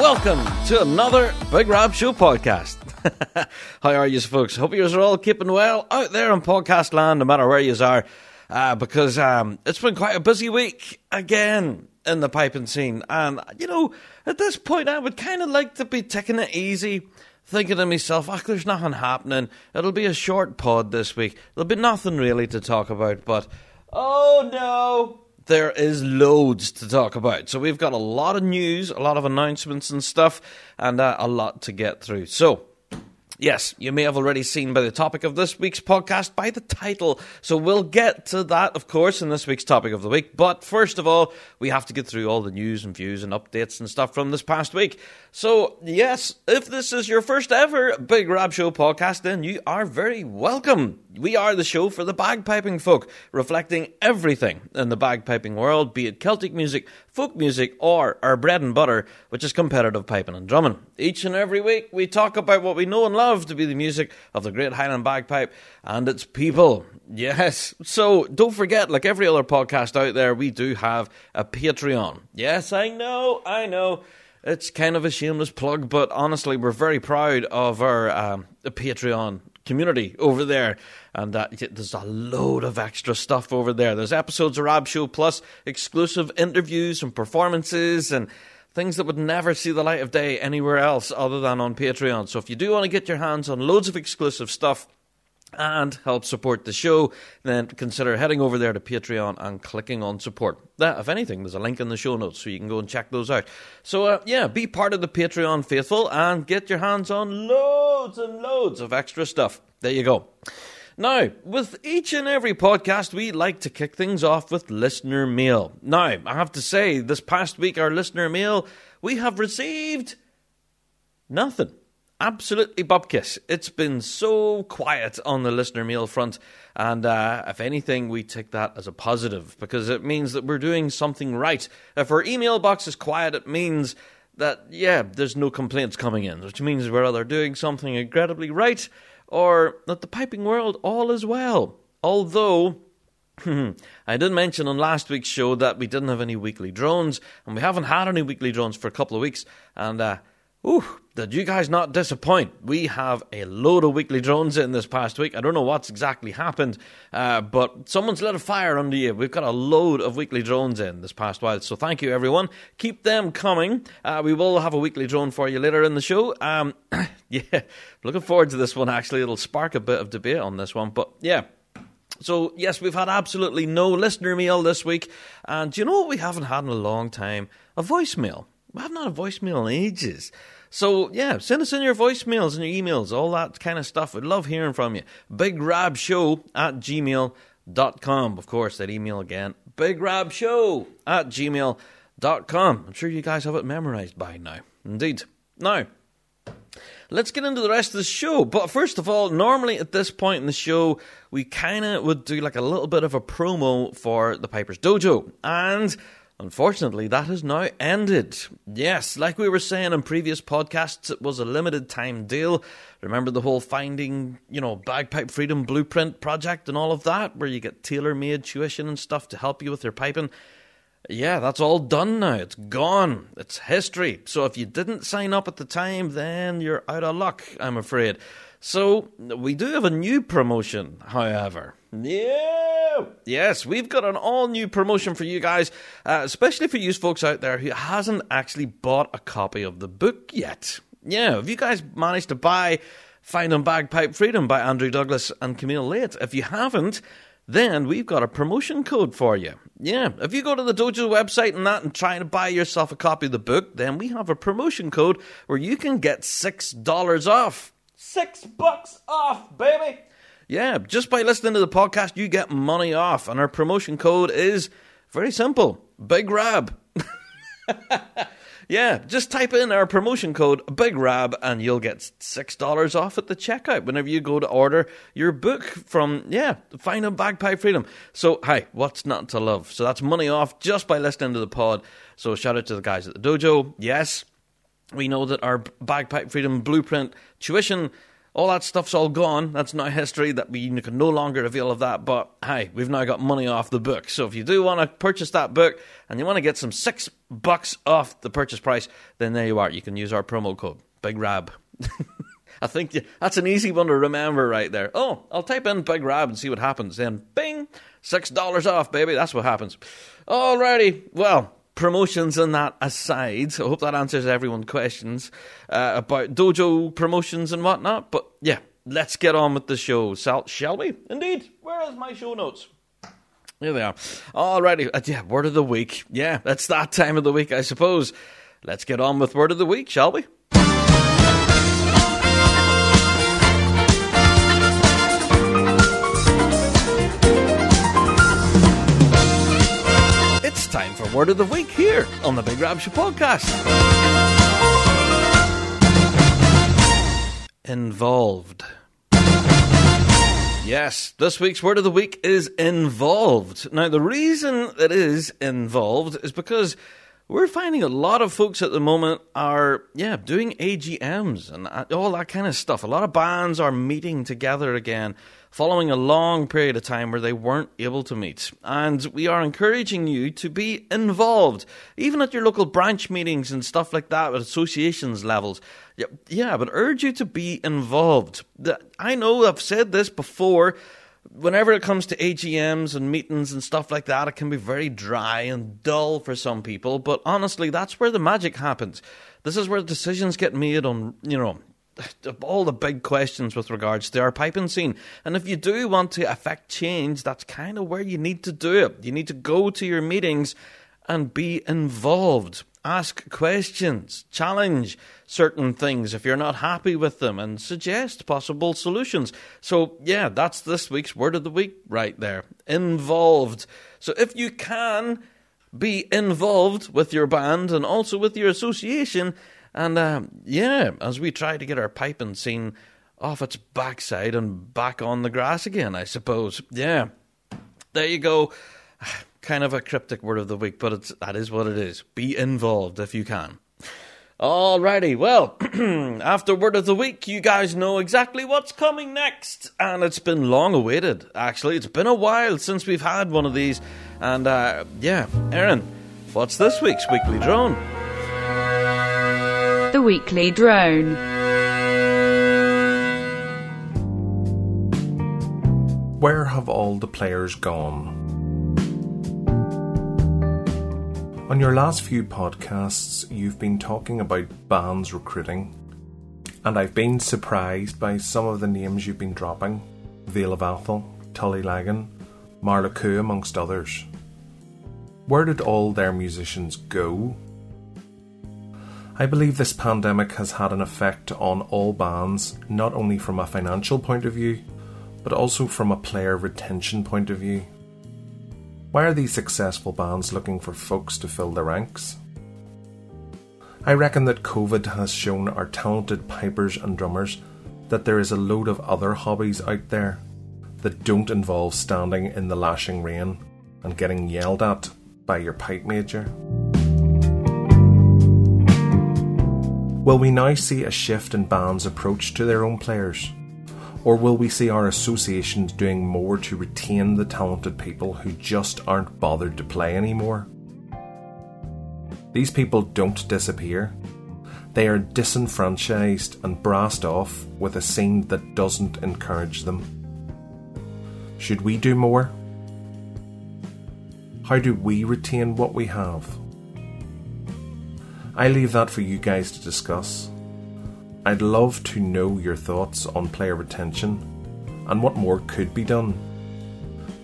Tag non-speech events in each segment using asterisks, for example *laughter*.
welcome to another Big Rab Show podcast. *laughs* How are you, folks? Hope you are all keeping well out there in podcast land, no matter where you are, uh, because um, it's been quite a busy week again in the piping scene. And, you know, at this point, I would kind of like to be taking it easy, thinking to myself, oh, there's nothing happening. It'll be a short pod this week. There'll be nothing really to talk about, but oh no, there is loads to talk about. So we've got a lot of news, a lot of announcements and stuff, and uh, a lot to get through. So. Yes, you may have already seen by the topic of this week's podcast by the title. So we'll get to that, of course, in this week's topic of the week. But first of all, we have to get through all the news and views and updates and stuff from this past week. So, yes, if this is your first ever Big Rab Show podcast, then you are very welcome. We are the show for the bagpiping folk, reflecting everything in the bagpiping world, be it Celtic music, folk music, or our bread and butter, which is competitive piping and drumming. Each and every week, we talk about what we know and love to be the music of the great Highland bagpipe and its people. Yes. So don't forget, like every other podcast out there, we do have a Patreon. Yes, I know, I know. It's kind of a shameless plug, but honestly, we're very proud of our um, Patreon community over there. And uh, there's a load of extra stuff over there. There's episodes of Rab Show Plus, exclusive interviews and performances, and things that would never see the light of day anywhere else other than on Patreon. So if you do want to get your hands on loads of exclusive stuff, and help support the show, then consider heading over there to Patreon and clicking on support. That, if anything, there's a link in the show notes so you can go and check those out. So, uh, yeah, be part of the Patreon faithful and get your hands on loads and loads of extra stuff. There you go. Now, with each and every podcast, we like to kick things off with listener mail. Now, I have to say, this past week, our listener mail, we have received nothing absolutely bupkis. It's been so quiet on the listener mail front, and uh, if anything, we take that as a positive because it means that we're doing something right. If our email box is quiet, it means that, yeah, there's no complaints coming in, which means we're either doing something incredibly right or that the piping world all is well. Although. *clears throat* I did mention on last week's show that we didn't have any weekly drones, and we haven't had any weekly drones for a couple of weeks. And uh, Ooh, did you guys not disappoint? We have a load of weekly drones in this past week. I don't know what's exactly happened, uh, but someone's lit a fire under you. We've got a load of weekly drones in this past while, so thank you everyone. Keep them coming. Uh, we will have a weekly drone for you later in the show. Um, *coughs* yeah, looking forward to this one. Actually, it'll spark a bit of debate on this one, but yeah. So, yes, we've had absolutely no listener mail this week. And you know what we haven't had in a long time? A voicemail. Haven't had a voicemail in ages. So, yeah, send us in your voicemails and your emails, all that kind of stuff. We'd love hearing from you. BigRabShow at gmail.com. Of course, that email again. BigRabShow at gmail.com. I'm sure you guys have it memorized by now. Indeed. Now, let's get into the rest of the show. But first of all, normally at this point in the show, we kind of would do like a little bit of a promo for the Piper's Dojo. And Unfortunately, that has now ended. Yes, like we were saying in previous podcasts, it was a limited time deal. Remember the whole finding, you know, bagpipe freedom blueprint project and all of that, where you get tailor made tuition and stuff to help you with your piping? Yeah, that's all done now. It's gone. It's history. So if you didn't sign up at the time, then you're out of luck, I'm afraid. So we do have a new promotion, however. Yeah. Yes, we've got an all new promotion for you guys, uh, especially for you folks out there who hasn't actually bought a copy of the book yet. Yeah, have you guys managed to buy Finding Bagpipe Freedom by Andrew Douglas and Camille Late? If you haven't, then we've got a promotion code for you. Yeah, if you go to the Dojo website and that and try to buy yourself a copy of the book, then we have a promotion code where you can get $6 off. Six bucks off, baby. Yeah, just by listening to the podcast, you get money off. And our promotion code is very simple Big Rab. *laughs* yeah, just type in our promotion code BIGRAB and you'll get $6 off at the checkout whenever you go to order your book from, yeah, Finding Bagpipe Freedom. So, hi, what's not to love? So that's money off just by listening to the pod. So shout out to the guys at the dojo. Yes, we know that our Bagpipe Freedom blueprint tuition all that stuff's all gone. That's now history. That we can no longer avail of that. But hey, we've now got money off the book. So if you do want to purchase that book and you want to get some six bucks off the purchase price, then there you are. You can use our promo code Big Rab. *laughs* I think that's an easy one to remember right there. Oh, I'll type in Big Rab and see what happens. Then, bing, six dollars off, baby. That's what happens. Alrighty. Well, promotions and that aside, I hope that answers everyone's questions uh, about dojo promotions and whatnot. But yeah, let's get on with the show, shall, we? Indeed. Where is my show notes? Here they are. Alrighty, uh, yeah, word of the week. Yeah, that's that time of the week, I suppose. Let's get on with word of the week, shall we? Word of the Week here on the Big Show podcast. Involved. Yes, this week's word of the week is involved. Now, the reason it is involved is because we're finding a lot of folks at the moment are, yeah, doing AGMs and uh, all that kind of stuff. A lot of bands are meeting together again following a long period of time where they weren't able to meet. And we are encouraging you to be involved, even at your local branch meetings and stuff like that at associations levels. Yeah, yeah but urge you to be involved. I know I've said this before. Whenever it comes to AGMs and meetings and stuff like that, it can be very dry and dull for some people. But honestly, that's where the magic happens. This is where decisions get made on, you know, *sighs* all the big questions with regards to our piping scene. And if you do want to affect change, that's kind of where you need to do it. You need to go to your meetings and be involved. Ask questions, challenge certain things if you're not happy with them, and suggest possible solutions. So, yeah, that's this week's word of the week right there. Involved. So, if you can be involved with your band and also with your association, and uh, yeah, as we try to get our piping scene off its backside and back on the grass again, I suppose. Yeah, there you go. Kind of a cryptic word of the week, but it's that is what it is. Be involved if you can. Alrighty, well, *clears throat* after word of the week, you guys know exactly what's coming next, and it's been long awaited. Actually, it's been a while since we've had one of these, and uh, yeah, Aaron, what's this week's weekly drone? The Weekly Drone. Where have all the players gone? On your last few podcasts, you've been talking about bands recruiting, and I've been surprised by some of the names you've been dropping Vale of Atholl, Tullylagan, Marlaku, amongst others. Where did all their musicians go? I believe this pandemic has had an effect on all bands, not only from a financial point of view, but also from a player retention point of view. Why are these successful bands looking for folks to fill their ranks? I reckon that COVID has shown our talented pipers and drummers that there is a load of other hobbies out there that don't involve standing in the lashing rain and getting yelled at by your pipe major. Will we now see a shift in bands' approach to their own players? Or will we see our associations doing more to retain the talented people who just aren't bothered to play anymore? These people don't disappear. They are disenfranchised and brassed off with a scene that doesn't encourage them. Should we do more? How do we retain what we have? I leave that for you guys to discuss. I'd love to know your thoughts on player retention and what more could be done.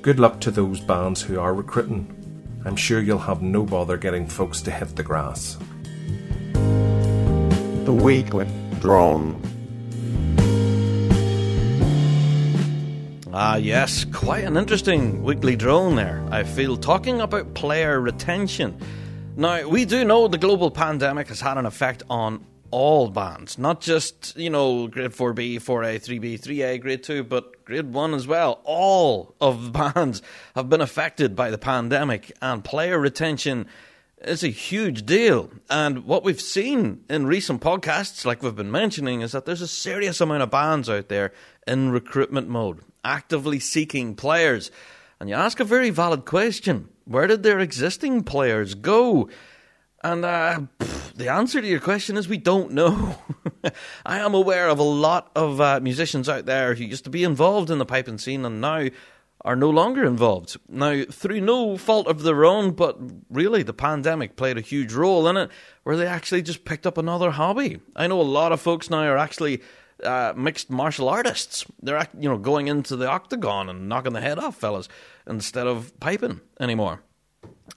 Good luck to those bands who are recruiting. I'm sure you'll have no bother getting folks to hit the grass. The weekly drone. Ah, yes, quite an interesting weekly drone there. I feel talking about player retention Now, we do know the global pandemic has had an effect on all bands, not just, you know, grade 4B, 4A, 3B, 3A, grade 2, but grade 1 as well. All of the bands have been affected by the pandemic, and player retention is a huge deal. And what we've seen in recent podcasts, like we've been mentioning, is that there's a serious amount of bands out there in recruitment mode, actively seeking players. And you ask a very valid question where did their existing players go? And uh, pff, the answer to your question is we don't know. *laughs* I am aware of a lot of uh, musicians out there who used to be involved in the piping scene and now are no longer involved. Now, through no fault of their own, but really the pandemic played a huge role in it, where they actually just picked up another hobby. I know a lot of folks now are actually uh, mixed martial artists. They're you know going into the octagon and knocking the head off fellas instead of piping anymore.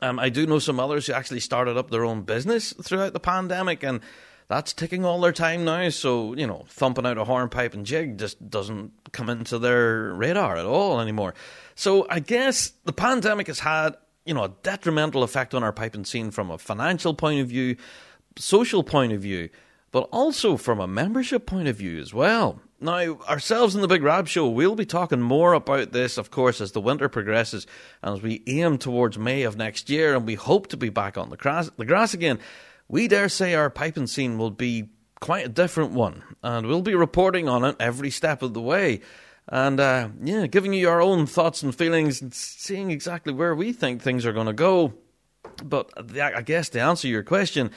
Um, I do know some others who actually started up their own business throughout the pandemic, and that's taking all their time now. So, you know, thumping out a hornpipe and jig just doesn't come into their radar at all anymore. So, I guess the pandemic has had, you know, a detrimental effect on our piping scene from a financial point of view, social point of view, but also from a membership point of view as well. Now, ourselves in the Big Rab Show, we'll be talking more about this, of course, as the winter progresses and as we aim towards May of next year, and we hope to be back on the grass, the grass again. We dare say our piping scene will be quite a different one, and we'll be reporting on it every step of the way. And uh, yeah, giving you our own thoughts and feelings and seeing exactly where we think things are going to go. But I guess to answer your question,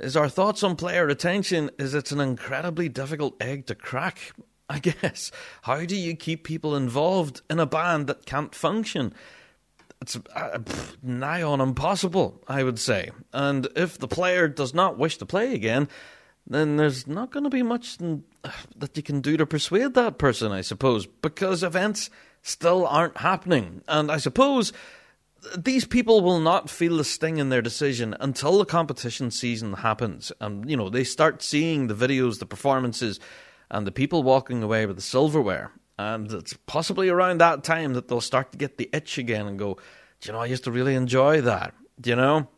is our thoughts on player retention is it's an incredibly difficult egg to crack. I *laughs* guess. How do you keep people involved in a band that can't function? It's uh, nigh on impossible, I would say. And if the player does not wish to play again, then there's not going to be much that you can do to persuade that person, I suppose, because events still aren't happening. And I suppose these people will not feel the sting in their decision until the competition season happens and you know they start seeing the videos the performances and the people walking away with the silverware and it's possibly around that time that they'll start to get the itch again and go do you know i used to really enjoy that do you know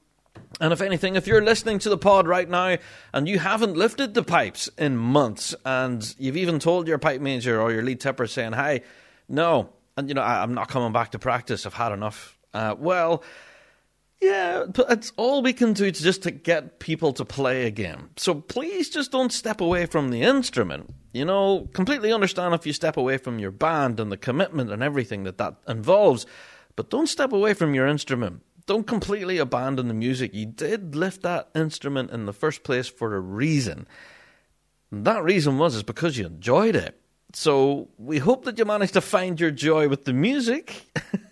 and if anything, if you're listening to the pod right now and you haven't lifted the pipes in months, and you've even told your pipe major or your lead tipper saying, "Hey, no," and you know, I, am not coming back to practice. I've had enough. Uh, well, yeah, but it's all we can do to just to get people to play again. So please just don't step away from the instrument. You know, completely understand if you step away from your band and the commitment and everything that that involves, but don't step away from your instrument. Don't completely abandon the music. You did lift that instrument in the first place for a reason. And that reason was is because you enjoyed it. So we hope that you manage to find your joy with the music,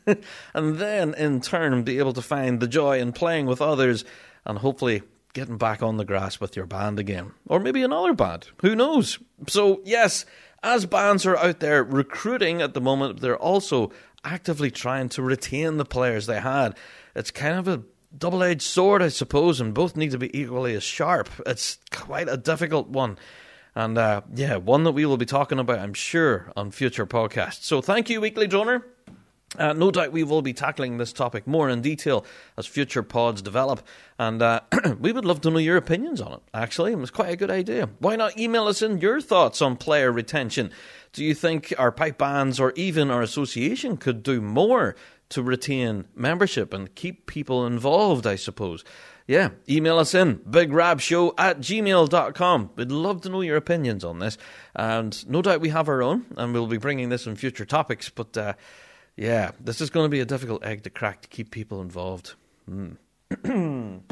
*laughs* and then in turn be able to find the joy in playing with others, and hopefully getting back on the grass with your band again, or maybe another band. Who knows? So yes, as bands are out there recruiting at the moment, they're also actively trying to retain the players they had. It's kind of a double edged sword, I suppose, and both need to be equally as sharp. It's quite a difficult one. And uh, yeah, one that we will be talking about, I'm sure, on future podcasts. So thank you, Weekly Droner. Uh, no doubt we will be tackling this topic more in detail as future pods develop, and uh, *clears throat* we would love to know your opinions on it. Actually, It was quite a good idea. Why not email us in your thoughts on player retention? Do you think our pipe bands or even our association could do more to retain membership and keep people involved? I suppose yeah, email us in bigrabshow at gmail.com. We'd love to know your opinions on this. And no doubt we have our own, and we'll be bringing this in future topics. But uh, yeah, this is going to be a difficult egg to crack to keep people involved. Mm. *clears throat*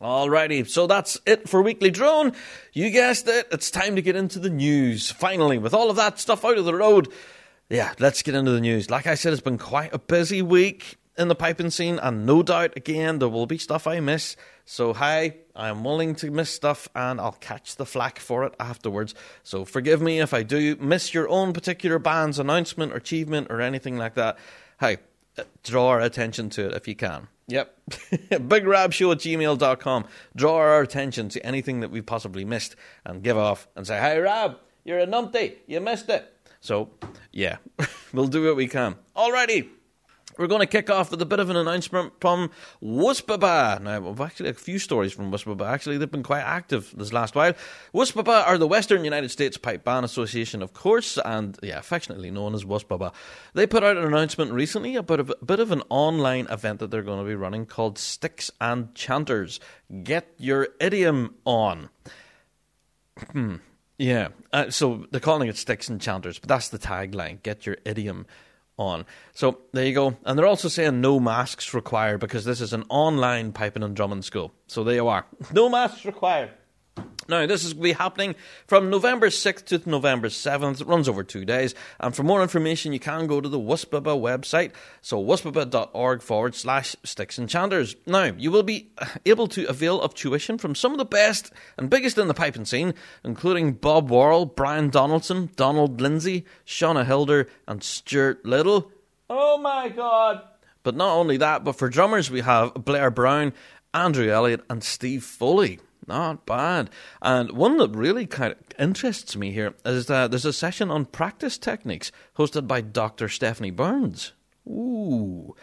Alrighty, so that's it for Weekly Drone. You guessed it, it's time to get into the news. Finally, with all of that stuff out of the road, yeah, let's get into the news. Like I said, it's been quite a busy week in the piping scene, and no doubt again there will be stuff I miss. So, hi, I'm willing to miss stuff and I'll catch the flack for it afterwards. So, forgive me if I do miss your own particular band's announcement or achievement or anything like that. Hey, uh, draw our attention to it if you can. Yep. *laughs* BigRabShow at gmail.com. Draw our attention to anything that we possibly missed and give off and say, hey, Rab, you're a numpty. You missed it. So, yeah, *laughs* we'll do what we can. Alrighty. We're going to kick off with a bit of an announcement from Wuspaba. Now, we've actually a few stories from Wuspaba. Actually, they've been quite active this last while. Wuspaba are the Western United States Pipe Band Association, of course, and yeah, affectionately known as Wuspaba. They put out an announcement recently about a bit of an online event that they're going to be running called Sticks and Chanters. Get your idiom on. Hmm. Yeah. Uh, so they're calling it Sticks and Chanters, but that's the tagline. Get your idiom on. So there you go. And they're also saying no masks required because this is an online piping and drumming school. So there you are. *laughs* No masks required. Now, this is going to be happening from November 6th to November 7th. It runs over two days. And for more information, you can go to the Wuspaba website. So, wuspaba.org forward slash sticks and chanters. Now, you will be able to avail of tuition from some of the best and biggest in the piping scene, including Bob Worrall, Brian Donaldson, Donald Lindsay, Shaunna Hilder, and Stuart Little. Oh my God! But not only that, but for drummers, we have Blair Brown, Andrew Elliott, and Steve Foley. Not bad. And one that really kind of interests me here is that there's a session on practice techniques hosted by Dr. Stephanie Burns. Ooh.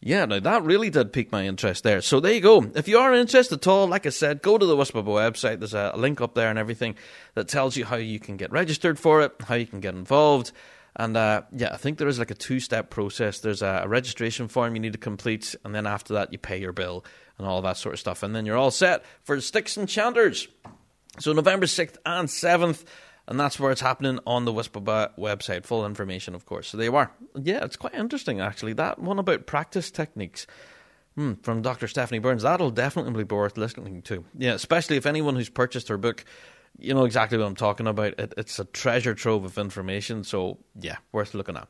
Yeah, now that really did pique my interest there. So there you go. If you are interested at all, like I said, go to the Wuspaba website. There's a link up there and everything that tells you how you can get registered for it, how you can get involved. And uh, yeah, I think there is like a two step process. There's a registration form you need to complete, and then after that, you pay your bill and all that sort of stuff. And then you're all set for Sticks and Chanters. So November 6th and 7th, and that's where it's happening on the Wuspaba website. Full information, of course. So there you are. Yeah, it's quite interesting, actually. That one about practice techniques. Hmm, from Dr. Stephanie Burns. That'll definitely be worth listening to. Yeah, especially if anyone who's purchased her book, you know exactly what I'm talking about. It, it's a treasure trove of information. So, yeah, worth looking at.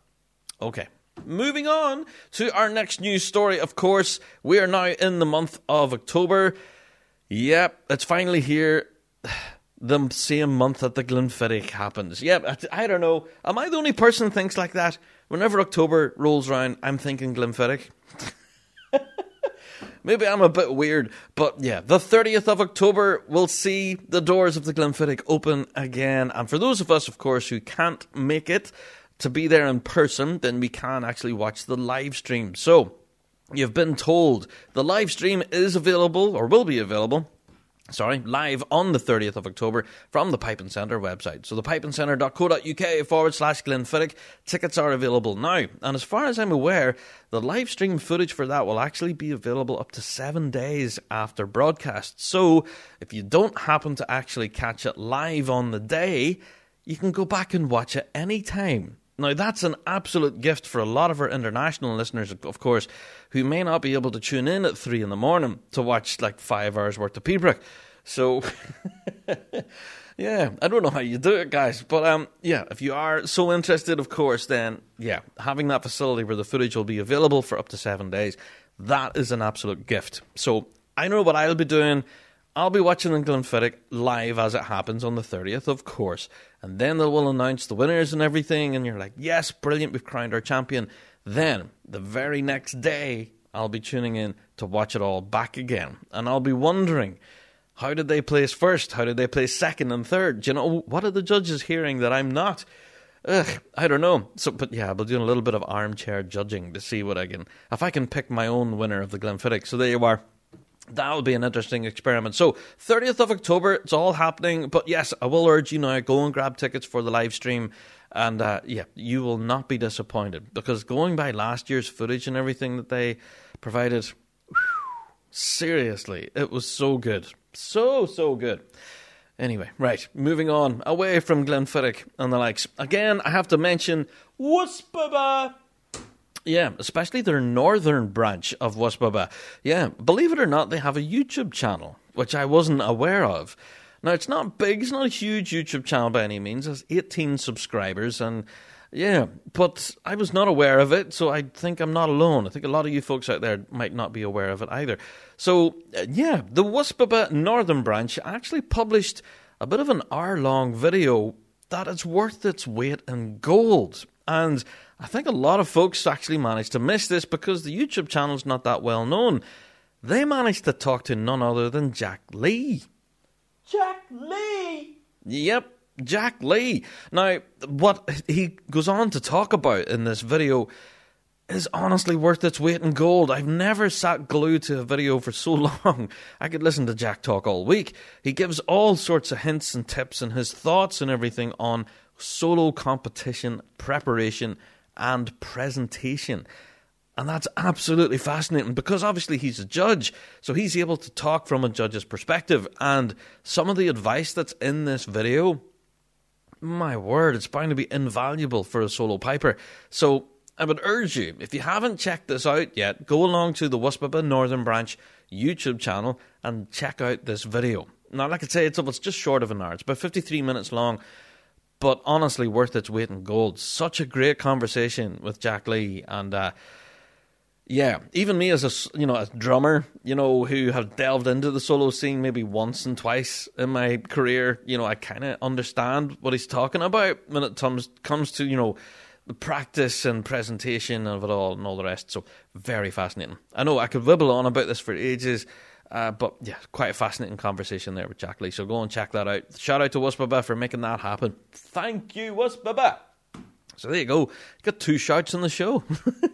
Okay. Moving on to our next news story, of course, we are now in the month of October. Yep, it's finally here. *sighs* The same month that the Glenfiddich happens. Yep, I, I don't know. Am I the only person who thinks like that? Whenever October rolls around, I'm thinking Glenfiddich. *laughs* Maybe I'm a bit weird, but yeah, the 30th of October will see the doors of the Glenfiddich open again. And for those of us, of course, who can't make it, to be there in person, then we can actually watch the live stream. So, you've been told the live stream is available or will be available. Sorry, live on the 30th of October from the Piping Centre website. So, the pipingcentre.co.uk forward slash Glenfiddich. Tickets are available now. And as far as I'm aware, the live stream footage for that will actually be available up to seven days after broadcast. So, if you don't happen to actually catch it live on the day, you can go back and watch it anytime. Now, that's an absolute gift for a lot of our international listeners, of course, who may not be able to tune in at three in the morning to watch like five hours worth of Pibroch. So, *laughs* yeah, I don't know how you do it, guys. But um, yeah, if you are so interested, of course, then yeah, having that facility where the footage will be available for up to seven days, that is an absolute gift. So, I know what I'll be doing. I'll be watching the Glenfiddich live as it happens on the 30th, of course. And then they will announce the winners and everything, and you're like, yes, brilliant, we've crowned our champion. Then, the very next day, I'll be tuning in to watch it all back again. And I'll be wondering, how did they place first? How did they place second and third? Do you know, what are the judges hearing that I'm not? Ugh, I don't know. So, but yeah, I'll be doing a little bit of armchair judging to see what I can, if I can pick my own winner of the Glenfiddich. So there you are that'll be an interesting experiment. So, 30th of October, it's all happening. But yes, I will urge you now go and grab tickets for the live stream. And uh, yeah, you will not be disappointed because going by last year's footage and everything that they provided, seriously, it was so good. So, so good. Anyway, right, moving on away from Glenfiddich and the likes. Again, I have to mention Wuspaba yeah, especially their northern branch of Wuspaba. Yeah, believe it or not, they have a YouTube channel, which I wasn't aware of. Now, it's not big, it's not a huge YouTube channel by any means. It has 18 subscribers, and yeah, but I was not aware of it, so I think I'm not alone. I think a lot of you folks out there might not be aware of it either. So, uh, yeah, the Wuspaba Northern Branch actually published a bit of an hour long video that is worth its weight in gold. And I think a lot of folks actually managed to miss this because the YouTube channel's not that well known. They managed to talk to none other than Jack Lee. Jack Lee? Yep, Jack Lee. Now, what he goes on to talk about in this video is honestly worth its weight in gold. I've never sat glued to a video for so *laughs* long. I could listen to Jack talk all week. He gives all sorts of hints and tips and his thoughts and everything on solo competition preparation and presentation. And that's absolutely fascinating because obviously he's a judge, so he's able to talk from a judge's perspective. And some of the advice that's in this video, my word, it's bound to be invaluable for a solo piper. So I would urge you, if you haven't checked this out yet, go along to the WSBBA Northern Branch YouTube channel and check out this video. Now, like I say, it's, it's just short of an hour. It's about 53 minutes long, but honestly worth its weight in gold. Such a great conversation with Jack Lee, and uh, yeah, even me as a you know a drummer, you know, who have delved into the solo scene maybe once and twice in my career, you know, I kind of understand what he's talking about when it comes comes to you know the practice and presentation of it all and all the rest. So very fascinating. I know I could wibble on about this for ages. Uh, but yeah, quite a fascinating conversation there with Jack Lee. So go and check that out. Shout out to WSBBA for making that happen. Thank you, WSBBA. So there you go. Got two shouts on the show.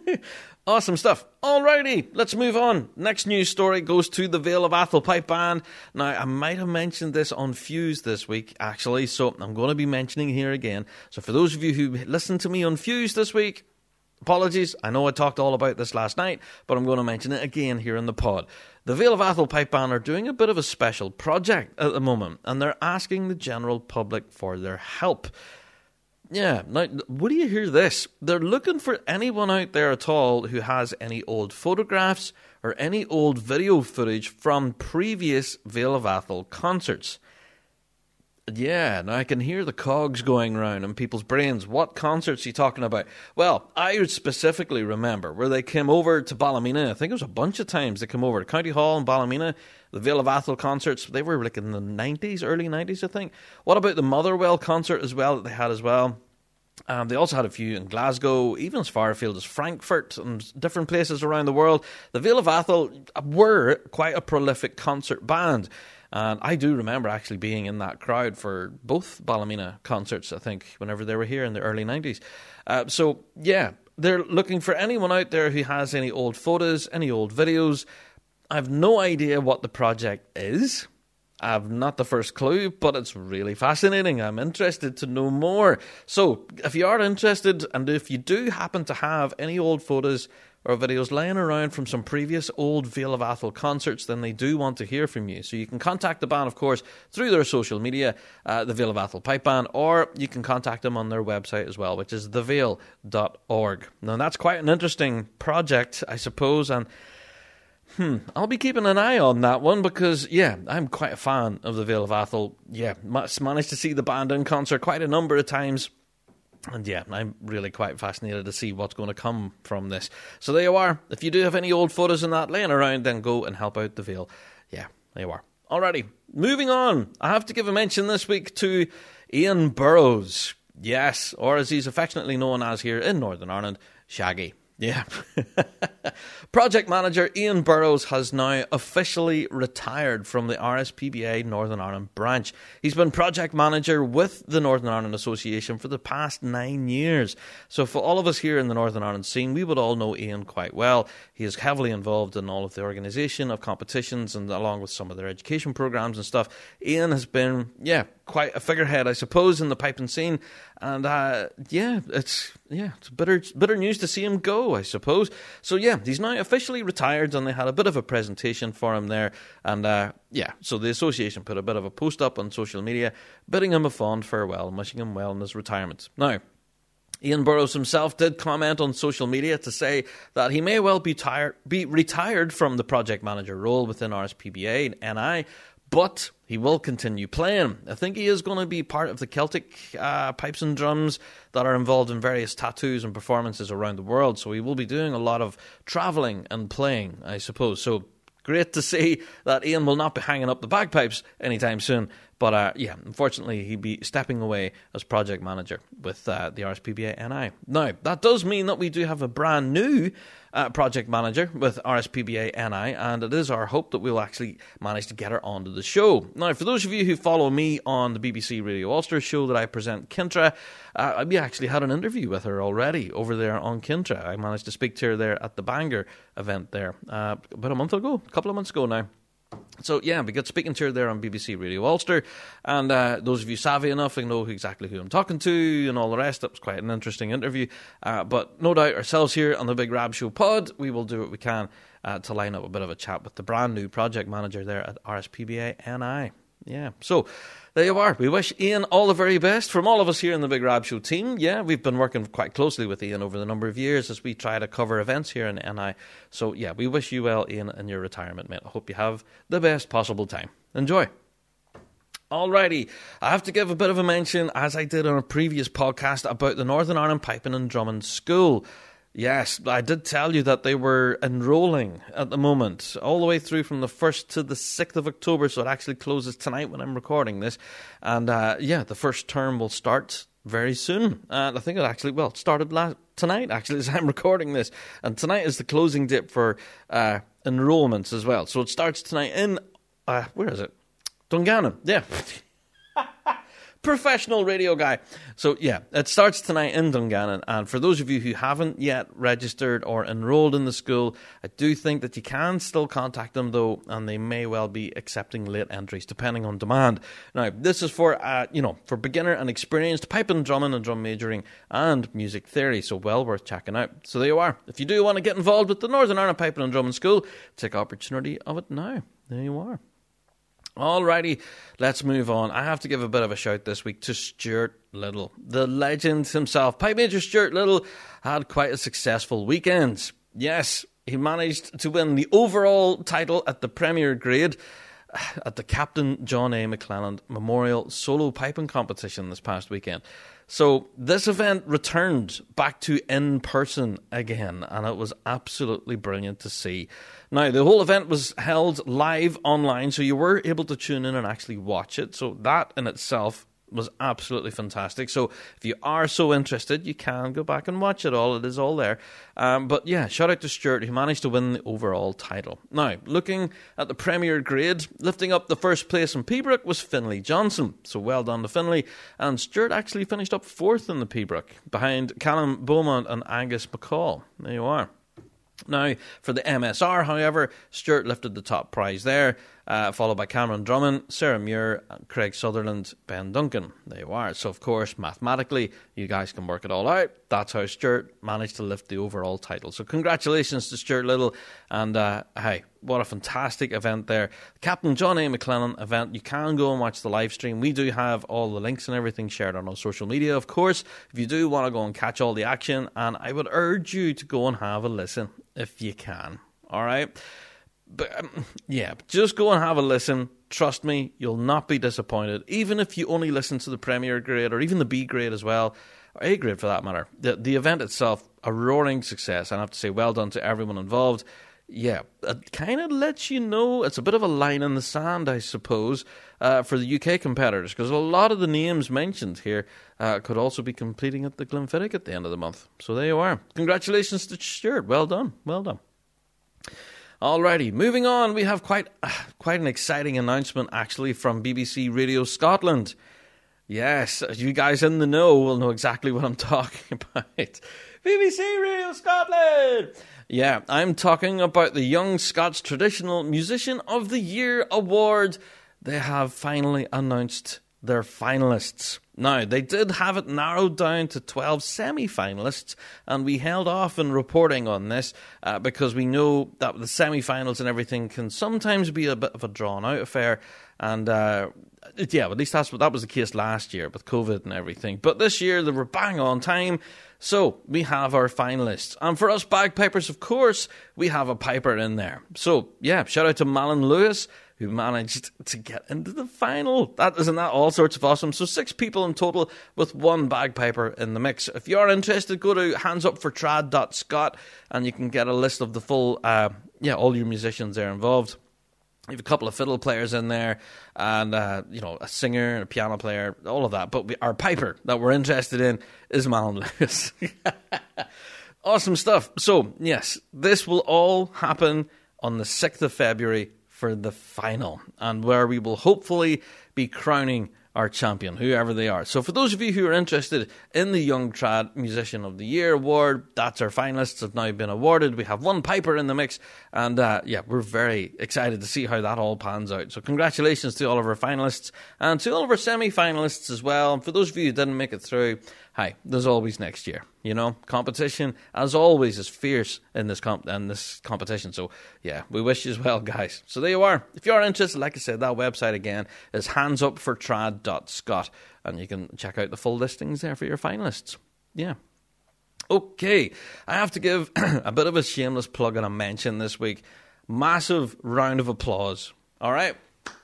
*laughs* awesome stuff. Alrighty, let's move on. Next news story goes to the Vale of Atholl Pipe Band. Now, I might have mentioned this on Fuse this week, actually, so I'm going to be mentioning here again. So for those of you who listened to me on Fuse this week, Apologies, I know I talked all about this last night, but I'm going to mention it again here in the pod. The Vale of Atholl Pipe Band are doing a bit of a special project at the moment, and they're asking the general public for their help. Yeah, now, what do you hear this? They're looking for anyone out there at all who has any old photographs or any old video footage from previous Vale of Atholl concerts. Yeah, now I can hear the cogs going round in people's brains. What concerts are you talking about? Well, I specifically remember where they came over to Ballymena. I think it was a bunch of times they came over to County Hall in Ballymena, the Vale of Atholl concerts. They were like in the 90s, early 90s, I think. What about the Motherwell concert as well that they had as well? Um, they also had a few in Glasgow, even as far afield as Frankfurt and different places around the world. The Vale of Atholl were quite a prolific concert band. And I do remember actually being in that crowd for both Ballymena concerts, I think, whenever they were here in the early 90s. Uh, so, yeah, they're looking for anyone out there who has any old photos, any old videos. I have no idea what the project is. I've not the first clue, but it's really fascinating. I'm interested to know more. So, if you are interested, and if you do happen to have any old photos or videos lying around from some previous old Vale of Atholl concerts, then they do want to hear from you. So you can contact the band, of course, through their social media, uh, the Vale of Atholl Pipe Band, or you can contact them on their website as well, which is thevale.org. Now, that's quite an interesting project, I suppose, and Hmm, I'll be keeping an eye on that one because, yeah, I'm quite a fan of the Vale of Atholl. Yeah, managed to see the band in concert quite a number of times. And yeah, I'm really quite fascinated to see what's going to come from this. So there you are. If you do have any old photos in that laying around, then go and help out the Vale. Yeah, there you are. Alrighty, moving on. I have to give a mention this week to Ian Burrows. Yes, or as he's affectionately known as here in Northern Ireland, Shaggy. Yeah. *laughs* Project manager Ian Burrows has now officially retired from the RSPBA Northern Ireland branch. He's been project manager with the Northern Ireland Association for the past nine years. So, for all of us here in the Northern Ireland scene, we would all know Ian quite well. He is heavily involved in all of the organisation of competitions and along with some of their education programs and stuff. Ian has been, yeah, quite a figurehead, I suppose, in the piping scene. And uh, yeah, it's yeah, it's bitter bitter news to see him go, I suppose. So yeah, he's now officially retired, and they had a bit of a presentation for him there. And uh, yeah, so the association put a bit of a post up on social media, bidding him a fond farewell wishing him well in his retirement. Now. Ian Burrows himself did comment on social media to say that he may well be, tired, be retired from the project manager role within RSPBA and NI, but he will continue playing. I think he is going to be part of the Celtic uh, pipes and drums that are involved in various tattoos and performances around the world. So he will be doing a lot of travelling and playing, I suppose. So great to see that Ian will not be hanging up the bagpipes anytime soon. But uh, yeah, unfortunately, he'd be stepping away as project manager with uh, the RSPBA NI. Now, that does mean that we do have a brand new uh, project manager with RSPBA NI, and it is our hope that we'll actually manage to get her onto the show. Now, for those of you who follow me on the BBC Radio Ulster show that I present, Kintra, uh, we actually had an interview with her already over there on Kintra. I managed to speak to her there at the Bangor event there uh, about a month ago, a couple of months ago now. So yeah, we got speaking to her there on BBC Radio Ulster, and uh, those of you savvy enough and know exactly who I'm talking to and all the rest. That was quite an interesting interview. Uh, but no doubt ourselves here on the Big Rab Show Pod, we will do what we can uh, to line up a bit of a chat with the brand new project manager there at RSPBA NI. Yeah, so there you are. We wish Ian all the very best from all of us here in the Big Rab Show team. Yeah, we've been working quite closely with Ian over the number of years as we try to cover events here in NI. So, yeah, we wish you well, Ian, in your retirement, mate. I hope you have the best possible time. Enjoy. Alrighty, I have to give a bit of a mention, as I did on a previous podcast, about the Northern Ireland Piping and Drumming School. Yes, I did tell you that they were enrolling at the moment, all the way through from the 1st to the 6th of October, so it actually closes tonight when I'm recording this. And uh, yeah, the first term will start very soon. And I think it actually, well, it started last, tonight, actually, *laughs* as I'm recording this. And tonight is the closing date for uh, enrolments as well. So it starts tonight in, uh, where is it? Dungannon, yeah. *laughs* professional radio guy. So yeah, it starts tonight in Dungannon. And for those of you who haven't yet registered or enrolled in the school, I do think that you can still contact them though, and they may well be accepting late entries depending on demand. Now, this is for uh, you know for beginner and experienced pipe and drumming and drum majoring and music theory. So well worth checking out. So there you are. If you do want to get involved with the Northern Ireland Piping and Drumming School, take opportunity of it now. There you are. Alrighty, let's move on. I have to give a bit of a shout this week to Stuart Little, the legend himself. Pipe Major Stuart Little had quite a successful weekend. Yes, he managed to win the overall title at the Premier Grade *sighs* at the Captain John A. MacLellan Memorial Solo Piping Competition this past weekend. So this event returned back to in person again, and it was absolutely brilliant to see. Now the whole event was held live online, so you were able to tune in and actually watch it. So that in itself was absolutely fantastic. So if you are so interested, you can go back and watch it all. It is all there. Um, but yeah, shout out to Stuart who managed to win the overall title. Now, looking at the Premier grade, lifting up the first place in Pibroch was Finlay Johnston. So well done to Finlay. And Stuart actually finished up fourth in the Pibroch behind Callum Beaumont and Angus MacColl. There you are. Now, for the MSR, however, Stuart lifted the top prize there uh, followed by Cameron Drummond, Sarah Muir, Craig Sutherland, Ben Duncan. There you are. So, of course, mathematically, you guys can work it all out. That's how Stuart managed to lift the overall title. So, congratulations to Stuart Little. And uh, hey, what a fantastic event there. Captain John A. MacLellan event. You can go and watch the live stream. We do have all the links and everything shared on our social media, of course. If you do want to go and catch all the action, and I would urge you to go and have a listen if you can. All right but um, yeah, just go and have a listen. Trust me, you'll not be disappointed. Even if you only listen to the Premier grade or even the B grade as well, or A grade for that matter. The the event itself, a roaring success. And I have to say, well done to everyone involved. Yeah, it kind of lets you know it's a bit of a line in the sand, I suppose, uh, for the UK competitors, because a lot of the names mentioned here uh, could also be completing at the Glenfiddich at the end of the month. So there you are. Congratulations to Stuart. Well done. Well done. Alrighty, moving on, we have quite uh, quite an exciting announcement actually from BBC Radio Scotland. Yes, you guys in the know will know exactly what I'm *laughs* talking about. BBC Radio Scotland! Yeah, I'm talking about the Young Scots Traditional Musician of the Year award. They have finally announced their finalists. Now, they did have it narrowed down to 12 semi finalists, and we held off in reporting on this uh, because we know that the semi finals and everything can sometimes be a bit of a drawn out affair. And uh, yeah, at least that's what that was the case last year with COVID and everything. But this year they were bang on time. So we have our finalists. And for us bagpipers, of course, we have a piper in there. So yeah, shout out to Malin Lewis who managed to get into the final. That isn't that all sorts of awesome. So six people in total with one bagpiper in the mix. If you are interested, go to handsupfortrad.scot and you can get a list of the full, uh, yeah, all your musicians there involved. You have a couple of fiddle players in there, and uh, you know a singer a piano player, all of that. But we, our piper that we're interested in is Malin Lewis. *laughs* awesome stuff. So yes, this will all happen on the sixth of February for the final, and where we will hopefully be crowning our champion, whoever they are. So, for those of you who are interested in the Young Trad Musician of the Year award, that's our finalists have now been awarded. We have one Piper in the mix, and uh, yeah, we're very excited to see how that all pans out. So, congratulations to all of our finalists and to all of our semi finalists as well. And for those of you who didn't make it through, hi, there's always next year. You know, competition as always is fierce in this comp in this competition. So yeah, we wish you as well, guys. So there you are. If you are interested, like I said, that website again is handsupfortrad.scot, and you can check out the full listings there for your finalists. Yeah. Okay, I have to give *clears throat* a bit of a shameless plug and a mention this week. Massive round of applause. All right,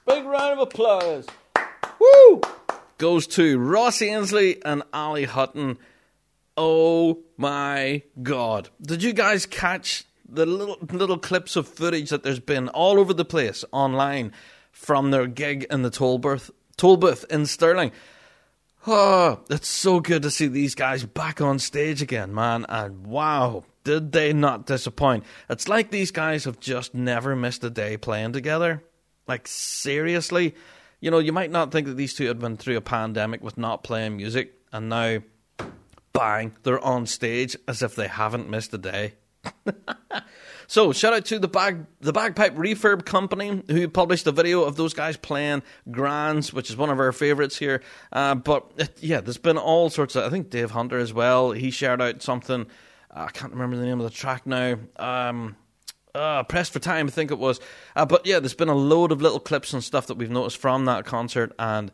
big round of applause. Woo! Goes to Ross Ainslie and Ali Hutton. Oh my god. Did you guys catch the little little clips of footage that there's been all over the place online from their gig in the toll booth in Stirling? Oh, it's so good to see these guys back on stage again, man. And wow, did they not disappoint? It's like these guys have just never missed a day playing together. Like, seriously? You know, you might not think that these two had been through a pandemic with not playing music, and now, bang, they're on stage as if they haven't missed a day. *laughs* so, shout out to the bag the Bagpipe Refurb Company who published a video of those guys playing Grands, which is one of our favourites here. Uh, but it, yeah, there's been all sorts of. I think Dave Hunter as well. He shared out something. I can't remember the name of the track now. Um, uh, pressed for time, I think it was. Uh, but yeah, there's been a load of little clips and stuff that we've noticed from that concert, and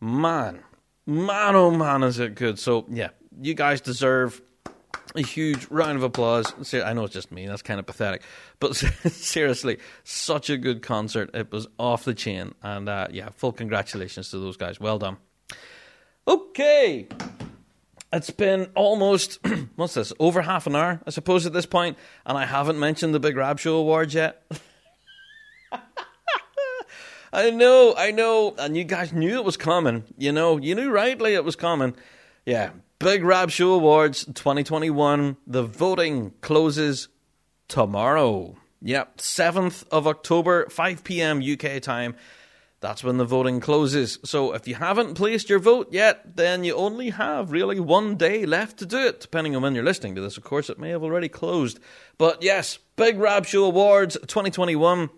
man, man, oh man, is it good! So yeah, you guys deserve a huge round of applause. I know it's just me, that's kind of pathetic, but *laughs* seriously, such a good concert. It was off the chain, and uh, yeah, full congratulations to those guys. Well done. Okay. It's been almost, *clears throat* what's this, over half an hour, I suppose, at this point, and I haven't mentioned the Big Rab Show Awards yet. *laughs* I know, I know, and you guys knew it was coming. You know, you knew rightly it was coming. Yeah, Big Rab Show Awards 2021. The voting closes tomorrow. Yep, 7th of October, 5 p.m. UK time that's when the voting closes. So if you haven't placed your vote yet, then you only have really one day left to do it. Depending on when you're listening to this, of course, it may have already closed. But yes, Big Rab Show Awards 2021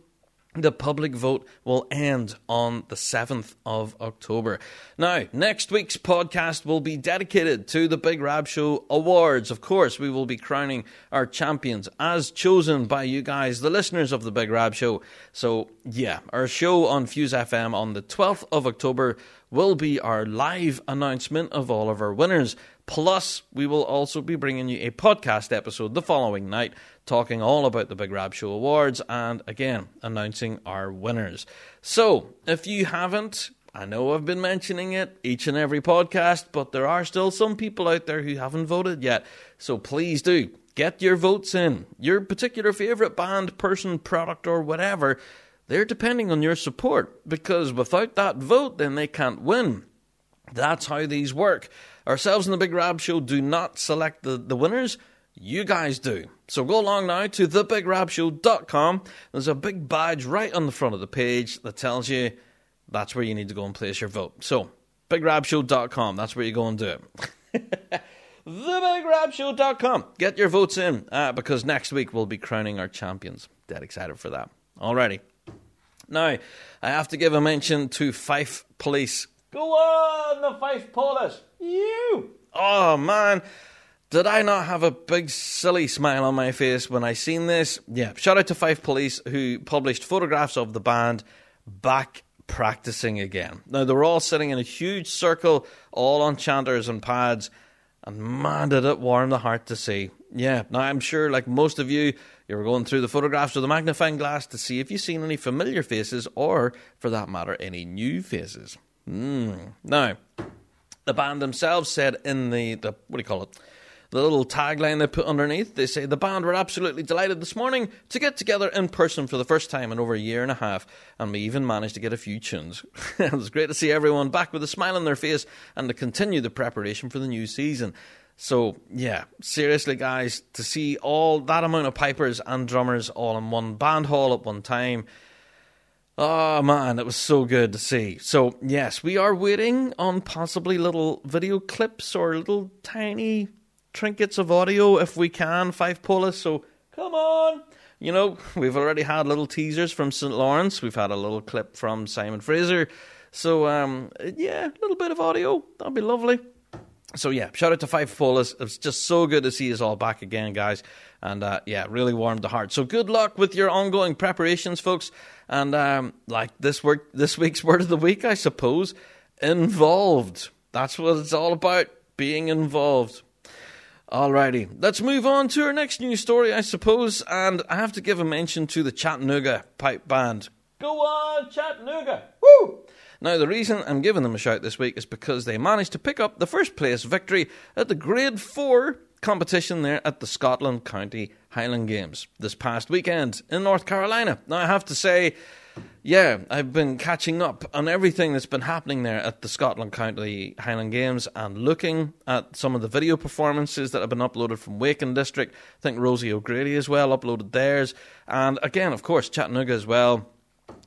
the public vote will end on the 7th of October. Now, next week's podcast will be dedicated to the Big Rab Show Awards. Of course, we will be crowning our champions as chosen by you guys, the listeners of the Big Rab Show. So, yeah, our show on Fuse FM on the 12th of October will be our live announcement of all of our winners. Plus, we will also be bringing you a podcast episode the following night, talking all about the Big Rab Show Awards and again announcing our winners. So, if you haven't, I know I've been mentioning it each and every podcast, but there are still some people out there who haven't voted yet. So please do get your votes in. Your particular favourite band, person, product, or whatever, they're depending on your support because without that vote, then they can't win. That's how these work. Ourselves and the Big Rab Show do not select the, the winners. You guys do. So go along now to thebigrabshow.com. There's a big badge right on the front of the page that tells you that's where you need to go and place your vote. So, bigrabshow.com, that's where you go and do it. *laughs* thebigrabshow.com. Get your votes in uh, because next week we'll be crowning our champions. Dead excited for that. Alrighty. Now, I have to give a mention to Fife Police Go on, the Fife Police. You. Oh, man. Did I not have a big silly smile on my face when I seen this? Yeah, shout out to Fife Police who published photographs of the band back practicing again. Now they were all sitting in a huge circle, all on chanters and pads, and man did it warm the heart to see. Yeah, now I'm sure like most of you, you were going through the photographs with a magnifying glass to see if you've seen any familiar faces or, for that matter, any new faces. Mm. Now, the band themselves said in the, the what do you call it? The little tagline they put underneath, they say the band were absolutely delighted this morning to get together in person for the first time in over a year and a half, and we even managed to get a few tunes. *laughs* it was great to see everyone back with a smile on their face and to continue the preparation for the new season. So, yeah, seriously, guys, to see all that amount of pipers and drummers all in one band hall at one time. Oh man, it was so good to see. So, yes, we are waiting on possibly little video clips or little tiny trinkets of audio if we can, Fife Polis. So, come on. You know, we've already had little teasers from St. Lawrence, we've had a little clip from Simon Fraser. So, um, yeah, a little bit of audio. That'd be lovely. So, yeah, shout out to Fife Polis. It's just so good to see us all back again, guys. And uh, yeah, really warmed the heart. So, good luck with your ongoing preparations, folks. And um, like this work, this week's word of the week, I suppose, involved. That's what it's all about, being involved. Alrighty, let's move on to our next news story, I suppose, and I have to give a mention to the Chattanooga Pipe Band. Go on, Chattanooga! Woo! Now, the reason I'm giving them a shout this week is because they managed to pick up the first place victory at the Grade 4 competition there at the Scotland County Highland Games this past weekend in North Carolina. Now, I have to say, yeah, I've been catching up on everything that's been happening there at the Scotland County Highland Games and looking at some of the video performances that have been uploaded from Wake and District. I think Rosie O'Grady as well uploaded theirs. And again, of course, Chattanooga as well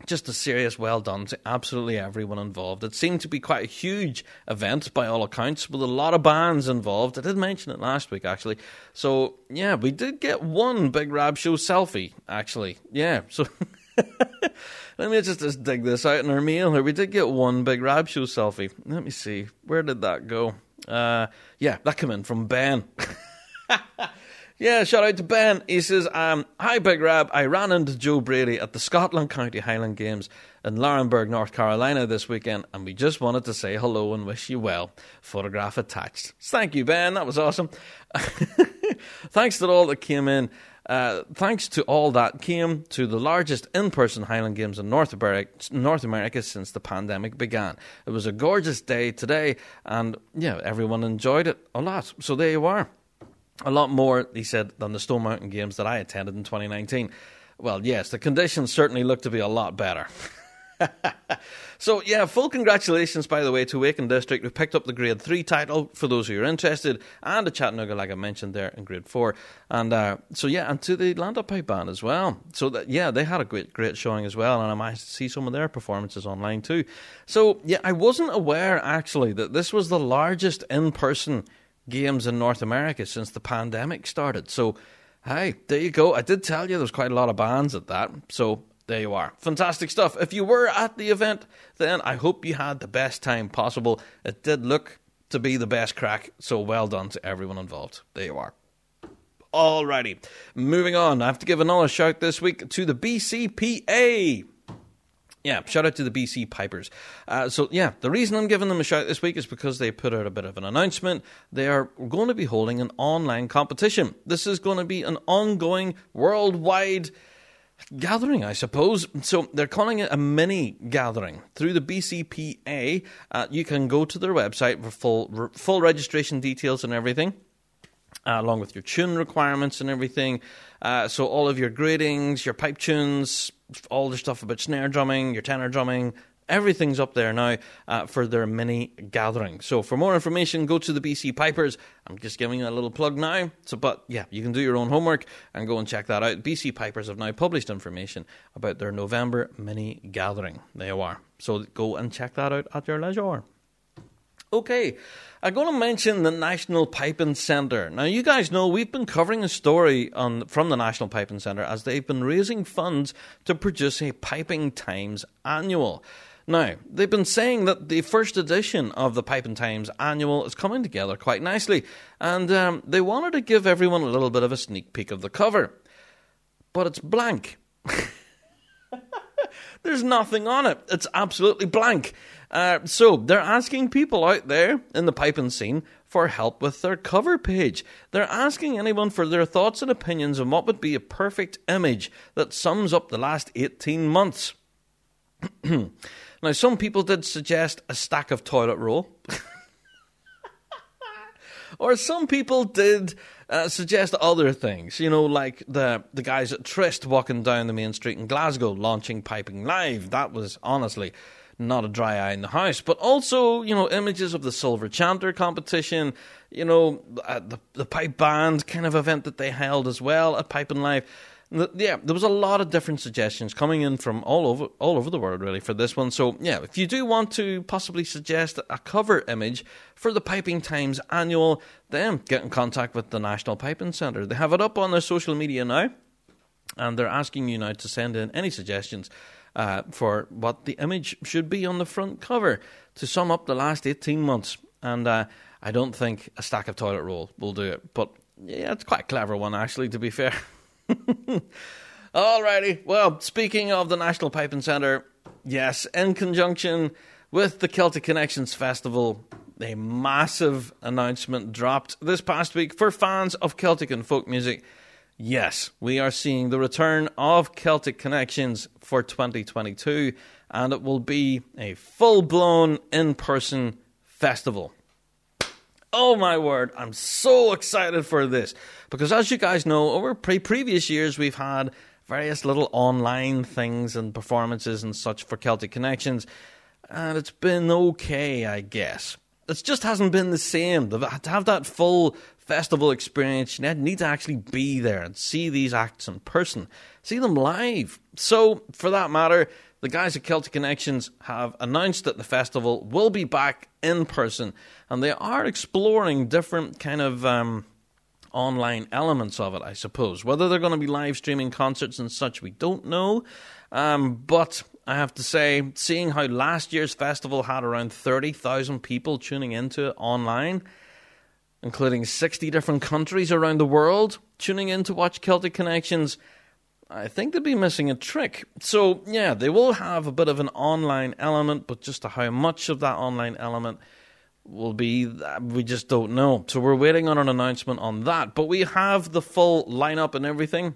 just a serious well done to absolutely everyone involved. It seemed to be quite a huge event by all accounts, with a lot of bands involved. I did mention it last week actually. So yeah, we did get one Big Rab Show selfie actually. Yeah, so. *laughs* Let me just, just dig this out in our mail here. We did get one Big Rab Show selfie. Let me see. Where did that go? Uh, yeah, that came in from Ben. *laughs* Yeah, shout out to Ben. He says, um, Hi, Big Rab. I ran into Joe Brady at the Scotland County Highland Games in Laurinburg, North Carolina this weekend, and we just wanted to say hello and wish you well. Photograph attached. Thank you, Ben. That was awesome. *laughs* thanks to all that came in. Uh, thanks to all that came to the largest in person Highland Games in North America, North America since the pandemic began. It was a gorgeous day today, and yeah, everyone enjoyed it a lot. So there you are a lot more, he said, than the Stone Mountain Games that I attended in 2019. Well, yes, the conditions certainly look to be a lot better. *laughs* so, yeah, full congratulations, by the way, to Wake and District, who picked up the Grade 3 title for those who are interested, and the Chattanooga, like I mentioned there, in Grade 4. And uh, so, yeah, and to the Up Pipe Band as well. So, that, yeah, they had a great, great showing as well, and I might see some of their performances online too. So, yeah, I wasn't aware, actually, that this was the largest in person games in North America since the pandemic started. So, hey, there you go. I did tell you there was quite a lot of bands at that. So, there you are. Fantastic stuff. If you were at the event, then I hope you had the best time possible. It did look to be the best crack, so well done to everyone involved. There you are. Alrighty, moving on. I have to give another shout this week to the BCPA. Yeah, shout out to the BC Pipers. Uh, so, yeah, the reason I'm giving them a shout this week is because they put out a bit of an announcement. They are going to be holding an online competition. This is going to be an ongoing worldwide gathering, I suppose. So they're calling it a mini gathering through the BCPA. Uh, you can go to their website for full full registration details and everything. Uh, along with your tune requirements and everything. Uh, so all of your gradings, your pipe tunes, all the stuff about snare drumming, your tenor drumming, everything's up there now uh, for their mini gathering. So for more information, go to the BC Pipers. I'm just giving you a little plug now. So, but yeah, you can do your own homework and go and check that out. BC Pipers have now published information about their November mini gathering. There you are. So go and check that out at your leisure. Okay, I'm going to mention the National Piping Centre. Now, you guys know we've been covering a story on from the National Piping Centre as they've been raising funds to produce a Piping Times annual. Now, they've been saying that the first edition of the Piping Times annual is coming together quite nicely, and um, they wanted to give everyone a little bit of a sneak peek of the cover. But it's blank. *laughs* There's nothing on it. It's absolutely blank. Uh, so they're asking people out there in the piping scene for help with their cover page. They're asking anyone for their thoughts and opinions on what would be a perfect image that sums up the last 18 months. *clears throat* now, some people did suggest a stack of toilet roll. *laughs* or some people did uh, suggest other things. You know, like the the guys at Tryst walking down the main street in Glasgow, launching Piping Live. That was honestly not a dry eye in the house. But also, you know, images of the Silver Chanter competition. You know, uh, the the pipe band kind of event that they held as well at Piping Live yeah, there was a lot of different suggestions coming in from all over all over the world really for this one. So yeah, if you do want to possibly suggest a cover image for the Piping Times annual, then get in contact with the National Piping Centre. They have it up on their social media now, and they're asking you now to send in any suggestions. Uh, for what the image should be on the front cover to sum up the last 18 months. And uh, I don't think a stack of toilet roll will do it. But yeah, it's quite a clever one, actually, to be fair. *laughs* Alrighty. Well, speaking of the National Piping Centre, yes, in conjunction with the Celtic Connections Festival, a massive announcement dropped this past week for fans of Celtic and folk music. Yes, we are seeing the return of Celtic Connections for 2022, and it will be a full blown in person festival. Oh my word, I'm so excited for this. Because as you guys know, over pre- previous years, we've had various little online things and performances and such for Celtic Connections, and it's been okay, I guess. It just hasn't been the same. To have that full festival experience, you need to actually be there and see these acts in person, see them live. So, for that matter, the guys at Celtic Connections have announced that the festival will be back in person, and they are exploring different kind of um, online elements of it, I suppose. Whether they're going to be live streaming concerts and such, we don't know. Um, but I have to say, seeing how last year's festival had around 30,000 people tuning into it online, including 60 different countries around the world tuning in to watch Celtic Connections I think they'd be missing a trick. So, yeah, they will have a bit of an online element, but just how much of that online element will be, uh, we just don't know. So, we're waiting on an announcement on that. But we have the full lineup and everything.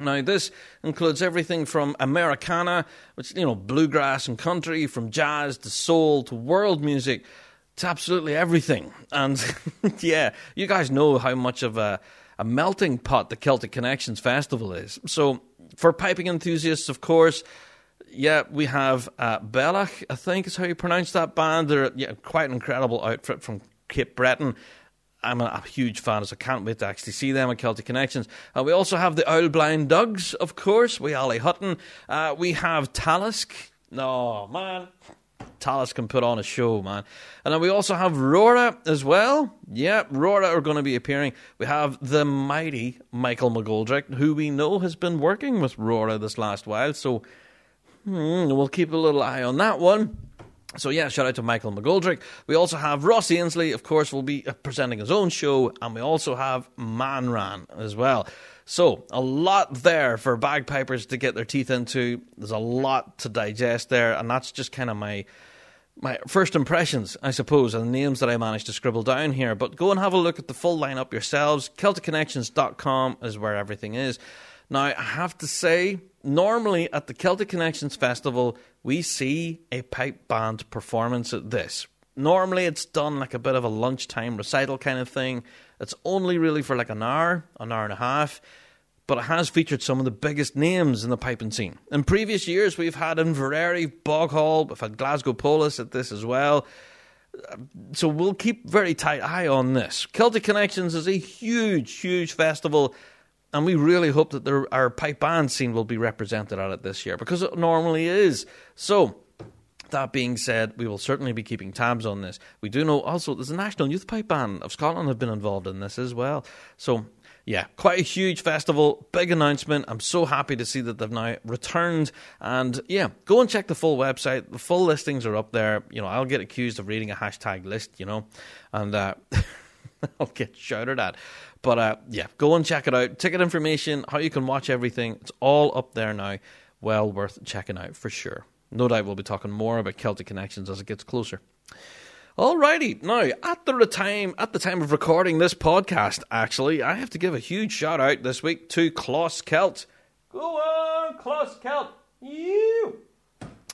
Now, this includes everything from Americana, which, you know, bluegrass and country, from jazz to soul to world music to absolutely everything. And *laughs* yeah, you guys know how much of a a melting pot the Celtic Connections Festival is. So, for piping enthusiasts, of course, yeah, we have uh, Beòlach, I think is how you pronounce that band. They're yeah, quite an incredible outfit from Cape Breton. I'm a, huge fan, so I can't wait to actually see them at Celtic Connections. Uh, we also have the Owl Blind Dugs, of course. We Ali Hutton. Uh, we have Talisk. No, man. Talisk can put on a show, man. And then we also have Rura as well. Yeah, Rura are going to be appearing. We have the mighty Michael McGoldrick, who we know has been working with Rura this last while. So hmm, we'll keep a little eye on that one. So yeah, shout out to Michael McGoldrick. We also have Ross Ainslie, of course, will be uh, presenting his own show, and we also have Manran as well. So, a lot there for bagpipers to get their teeth into. There's a lot to digest there, and that's just kind of my my first impressions, I suppose, and the names that I managed to scribble down here. But go and have a look at the full lineup yourselves. CelticConnections.com is where everything is. Now, I have to say, normally at the Celtic Connections Festival, we see a pipe band performance at this. Normally, it's done like a bit of a lunchtime recital kind of thing. It's only really for like an hour, an hour and a half but it has featured some of the biggest names in the piping scene. In previous years, we've had Inveraray, Boghall, we've had Glasgow Polis at this as well. So we'll keep very tight eye on this. Celtic Connections is a huge, huge festival, and we really hope that there, our pipe band scene will be represented at it this year because it normally is. So that being said, we will certainly be keeping tabs on this. We do know also there's a National Youth Pipe Band of Scotland have been involved in this as well. So yeah, quite a huge festival, big announcement. I'm so happy to see that they've now returned. And yeah, go and check the full website. The full listings are up there. You know, I'll get accused of reading a hashtag list, you know, and uh, *laughs* I'll get shouted at. But uh, yeah, go and check it out. Ticket information, how you can watch everything, it's all up there now. Well worth checking out for sure. No doubt we'll be talking more about Celtic connections as it gets closer. Alrighty, now at the time at the time of recording this podcast, actually, I have to give a huge shout out this week to Closkelt. Go on, Closkelt, you.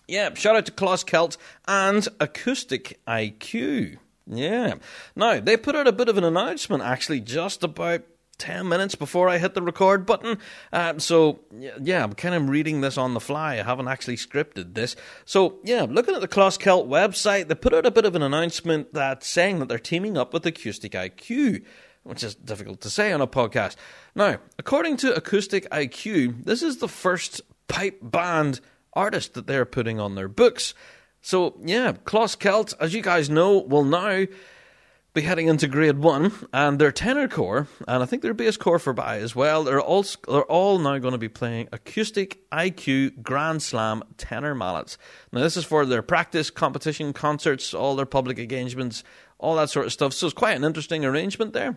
Yeah, shout out to Closkelt and Acoustic IQ. Yeah. Now, they put out a bit of an announcement actually just about 10 minutes before I hit the record button. Um, so, yeah, I'm kind of reading this on the fly. I haven't actually scripted this. So, yeah, looking at the Closkelt website, they put out a bit of an announcement that saying that they're teaming up with Acoustic IQ, which is difficult to say on a podcast. Now, according to Acoustic IQ, this is the first pipe band artist that they're putting on their books. So, yeah, Closkelt, as you guys know, will now be heading into grade one, and their tenor core, and I think their bass core for by as well. They're all they're all now going to be playing acoustic IQ Grand Slam tenor mallets. Now this is for their practice, competition, concerts, all their public engagements, all that sort of stuff. So it's quite an interesting arrangement there.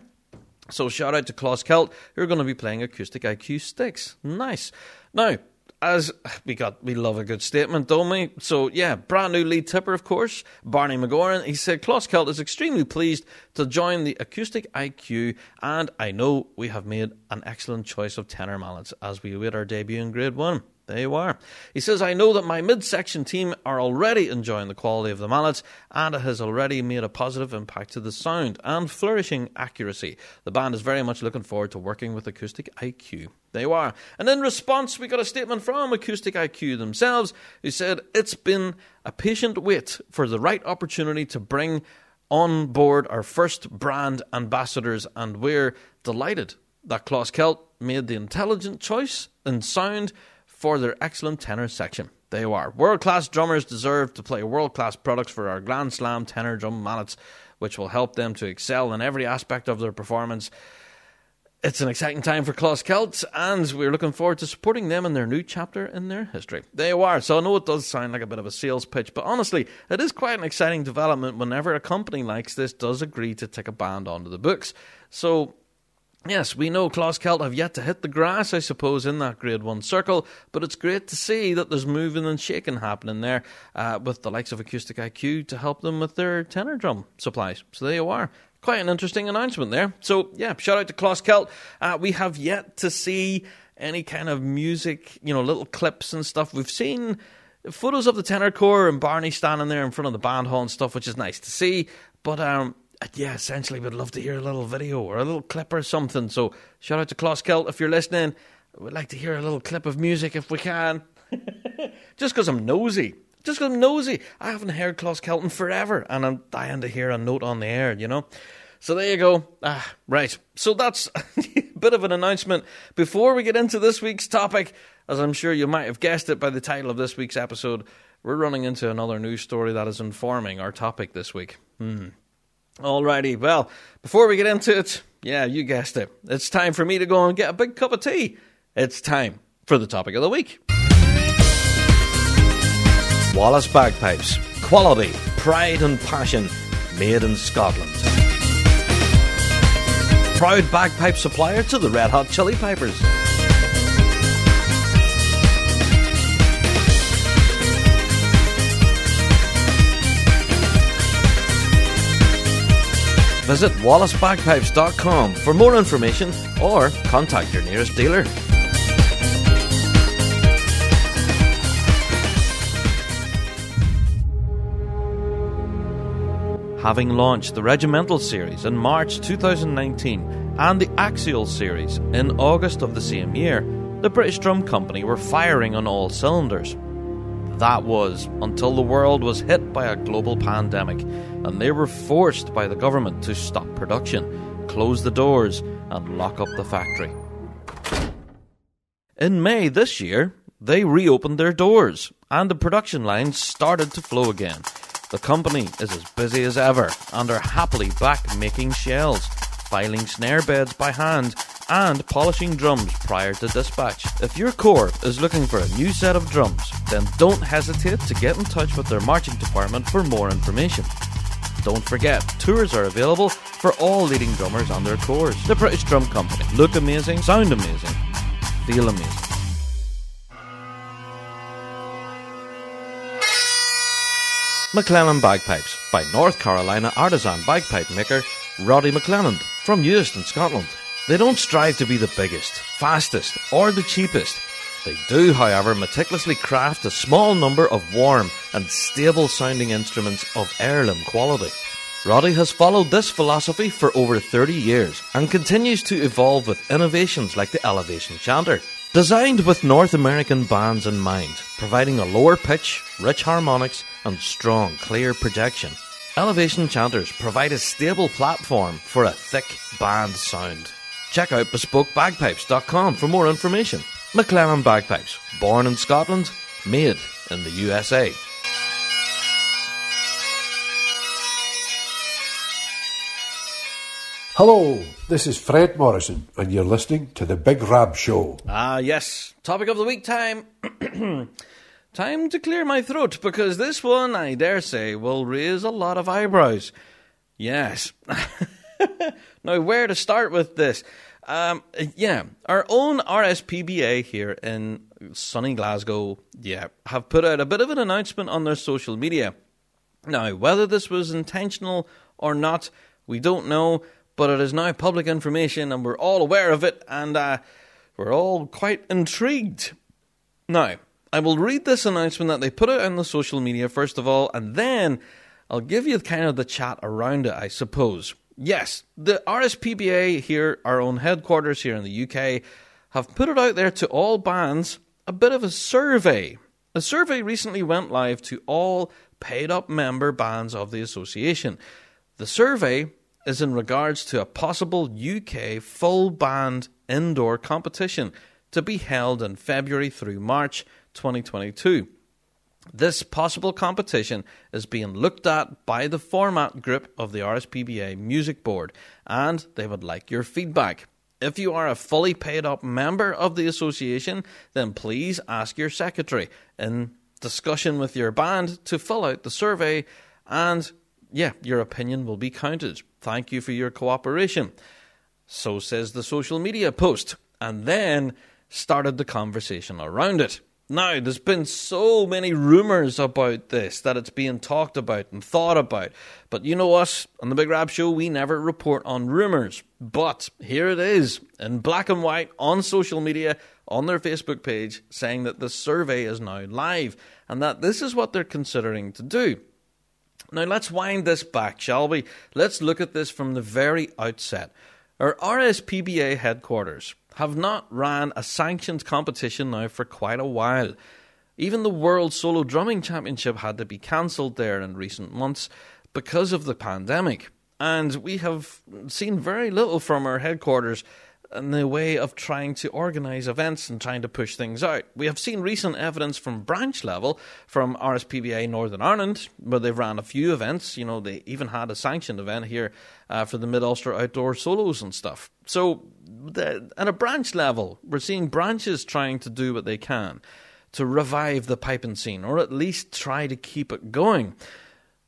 So shout out to Closkelt, who are going to be playing acoustic IQ sticks. Nice. Now, as we got, we love a good statement, don't we? So yeah, brand new lead tipper, of course, Barney McGoran. He said Closkelt is extremely pleased to join the Acoustic IQ, and I know we have made an excellent choice of tenor mallets as we await our debut in Grade One. There you are. He says, I know that my midsection team are already enjoying the quality of the mallets, and it has already made a positive impact to the sound and flourishing accuracy. The band is very much looking forward to working with Acoustic IQ. There you are. And in response, we got a statement from Acoustic IQ themselves, who said, It's been a patient wait for the right opportunity to bring on board our first brand ambassadors, and we're delighted that Closkelt made the intelligent choice in sound for their excellent tenor section. They are. World class drummers deserve to play world class products for our Grand Slam tenor drum mallets, which will help them to excel in every aspect of their performance. It's an exciting time for Closkelt, and we're looking forward to supporting them in their new chapter in their history. There you are. So I know it does sound like a bit of a sales pitch, but honestly, it is quite an exciting development whenever a company like this does agree to take a band onto the books. So Yes, we know Closkelt have yet to hit the grass, I suppose, in that Grade 1 circle, but it's great to see that there's moving and shaking happening there uh, with the likes of Acoustic IQ to help them with their tenor drum supplies. So there you are. Quite an interesting announcement there. So, yeah, shout out to Closkelt. Uh, we have yet to see any kind of music, you know, little clips and stuff. We've seen photos of the tenor corps and Barney standing there in front of the band hall and stuff, which is nice to see. But um, yeah, essentially, we'd love to hear a little video or a little clip or something. So, shout out to Closkelt if you're listening. We'd like to hear a little clip of music if we can. *laughs* Just because I'm nosy. Just because I'm nosy. I haven't heard Closkelt in forever, and I'm dying to hear a note on the air, you know? So there you go. Ah, right. So that's *laughs* a bit of an announcement. Before we get into this week's topic, as I'm sure you might have guessed it by the title of this week's episode, we're running into another news story that is informing our topic this week. Hmm. Alrighty, well, before we get into it, yeah, you guessed it. It's time for me to go and get a big cup of tea. It's time for the topic of the week. Wallace Bagpipes. Quality, pride, and passion made in Scotland. Proud bagpipe supplier to the Red Hot Chili Pipers. Visit wallacebagpipes.com for more information or contact your nearest dealer. Having launched the Regimental series in March 2019 and the Axial series in August of the same year, the British Drum Company were firing on all cylinders. That was until the world was hit by a global pandemic and they were forced by the government to stop production, close the doors, and lock up the factory. In May this year, they reopened their doors and the production lines started to flow again. The company is as busy as ever and are happily back making shells, filing snare beds by hand, and polishing drums prior to dispatch. If your corps is looking for a new set of drums, then don't hesitate to get in touch with their marching department for more information. Don't forget, tours are available for all leading drummers on their tours. The British Drum Company. Look amazing, sound amazing, feel amazing. MacLellan Bagpipes by North Carolina artisan bagpipe maker Roddy MacLellan from Euston, Scotland. They don't strive to be the biggest, fastest, or the cheapest. They do, however, meticulously craft a small number of warm and stable sounding instruments of heirloom quality. Roddy has followed this philosophy for over 30 years and continues to evolve with innovations like the Elevation Chanter. Designed with North American bands in mind, providing a lower pitch, rich harmonics, and strong, clear projection. Elevation Chanters provide a stable platform for a thick band sound. Check out bespokebagpipes.com for more information. McLaren Bagpipes, born in Scotland, made in the USA. Hello, this is Fred Morrison, and you're listening to The Big Rab Show. Ah, yes. Topic of the week time. *clears throat* time to clear my throat because this one, I dare say, will raise a lot of eyebrows. Yes. *laughs* now, where to start with this? Um, yeah, our own RSPBA here in sunny Glasgow, yeah, have put out a bit of an announcement on their social media. Now, whether this was intentional or not, we don't know but it is now public information and we're all aware of it and uh, we're all quite intrigued. Now, I will read this announcement that they put out on the social media first of all, and then I'll give you kind of the chat around it, I suppose. Yes, the RSPBA here, our own headquarters here in the UK, have put it out there to all bands a bit of a survey. A survey recently went live to all paid up member bands of the association. The survey is in regards to a possible UK full band indoor competition to be held in February through March 2022. This possible competition is being looked at by the format group of the RSPBA Music Board, and they would like your feedback. If you are a fully paid up member of the association, then please ask your secretary in discussion with your band to fill out the survey, and yeah, your opinion will be counted. Thank you for your cooperation. So says the social media post. And then started the conversation around it. Now, there's been so many rumours about this that it's being talked about and thought about. But you know us, on the Big Rab Show, we never report on rumours. But here it is, in black and white, on social media, on their Facebook page, saying that the survey is now live and that this is what they're considering to do. Now let's wind this back, shall we? Let's look at this from the very outset. Our RSPBA headquarters have not ran a sanctioned competition now for quite a while. Even the World Solo Drumming Championship had to be cancelled there in recent months because of the pandemic. And we have seen very little from our headquarters in the way of trying to organise events and trying to push things out. We have seen recent evidence from branch level from RSPBA Northern Ireland, where they've ran a few events. You know, they even had a sanctioned event here uh, for the Mid Ulster Outdoor Solos and stuff. So, the, at a branch level, we're seeing branches trying to do what they can to revive the piping scene, or at least try to keep it going.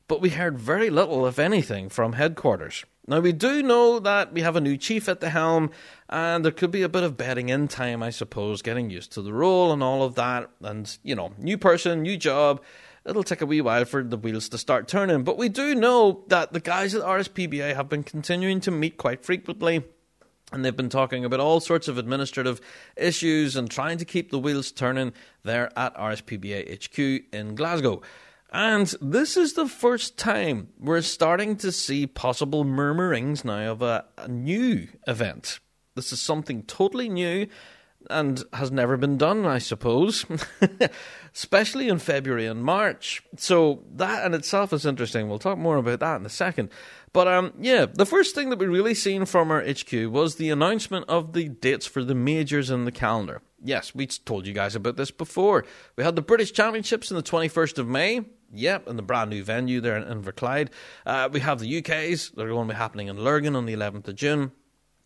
But we heard very little, if anything, from headquarters. Now, we do know that we have a new chief at the helm, and there could be a bit of bedding in time, I suppose, getting used to the role and all of that. And, you know, new person, new job. It'll take a wee while for the wheels to start turning. But we do know that the guys at RSPBA have been continuing to meet quite frequently. And they've been talking about all sorts of administrative issues and trying to keep the wheels turning there at RSPBA HQ in Glasgow. And this is the first time we're starting to see possible murmurings now of a, a, new event. This is something totally new and has never been done, I suppose, *laughs* especially in February and March. So that in itself is interesting. We'll talk more about that in a second. But um, yeah, the first thing that we really seen from our HQ was the announcement of the dates for the majors in the calendar. Yes, we told you guys about this before. We had the British Championships on the 21st of May. Yep, in the brand new venue there in Inverclyde. Uh, we have the UK's, they're going to be happening in Lurgan on the 11th of June.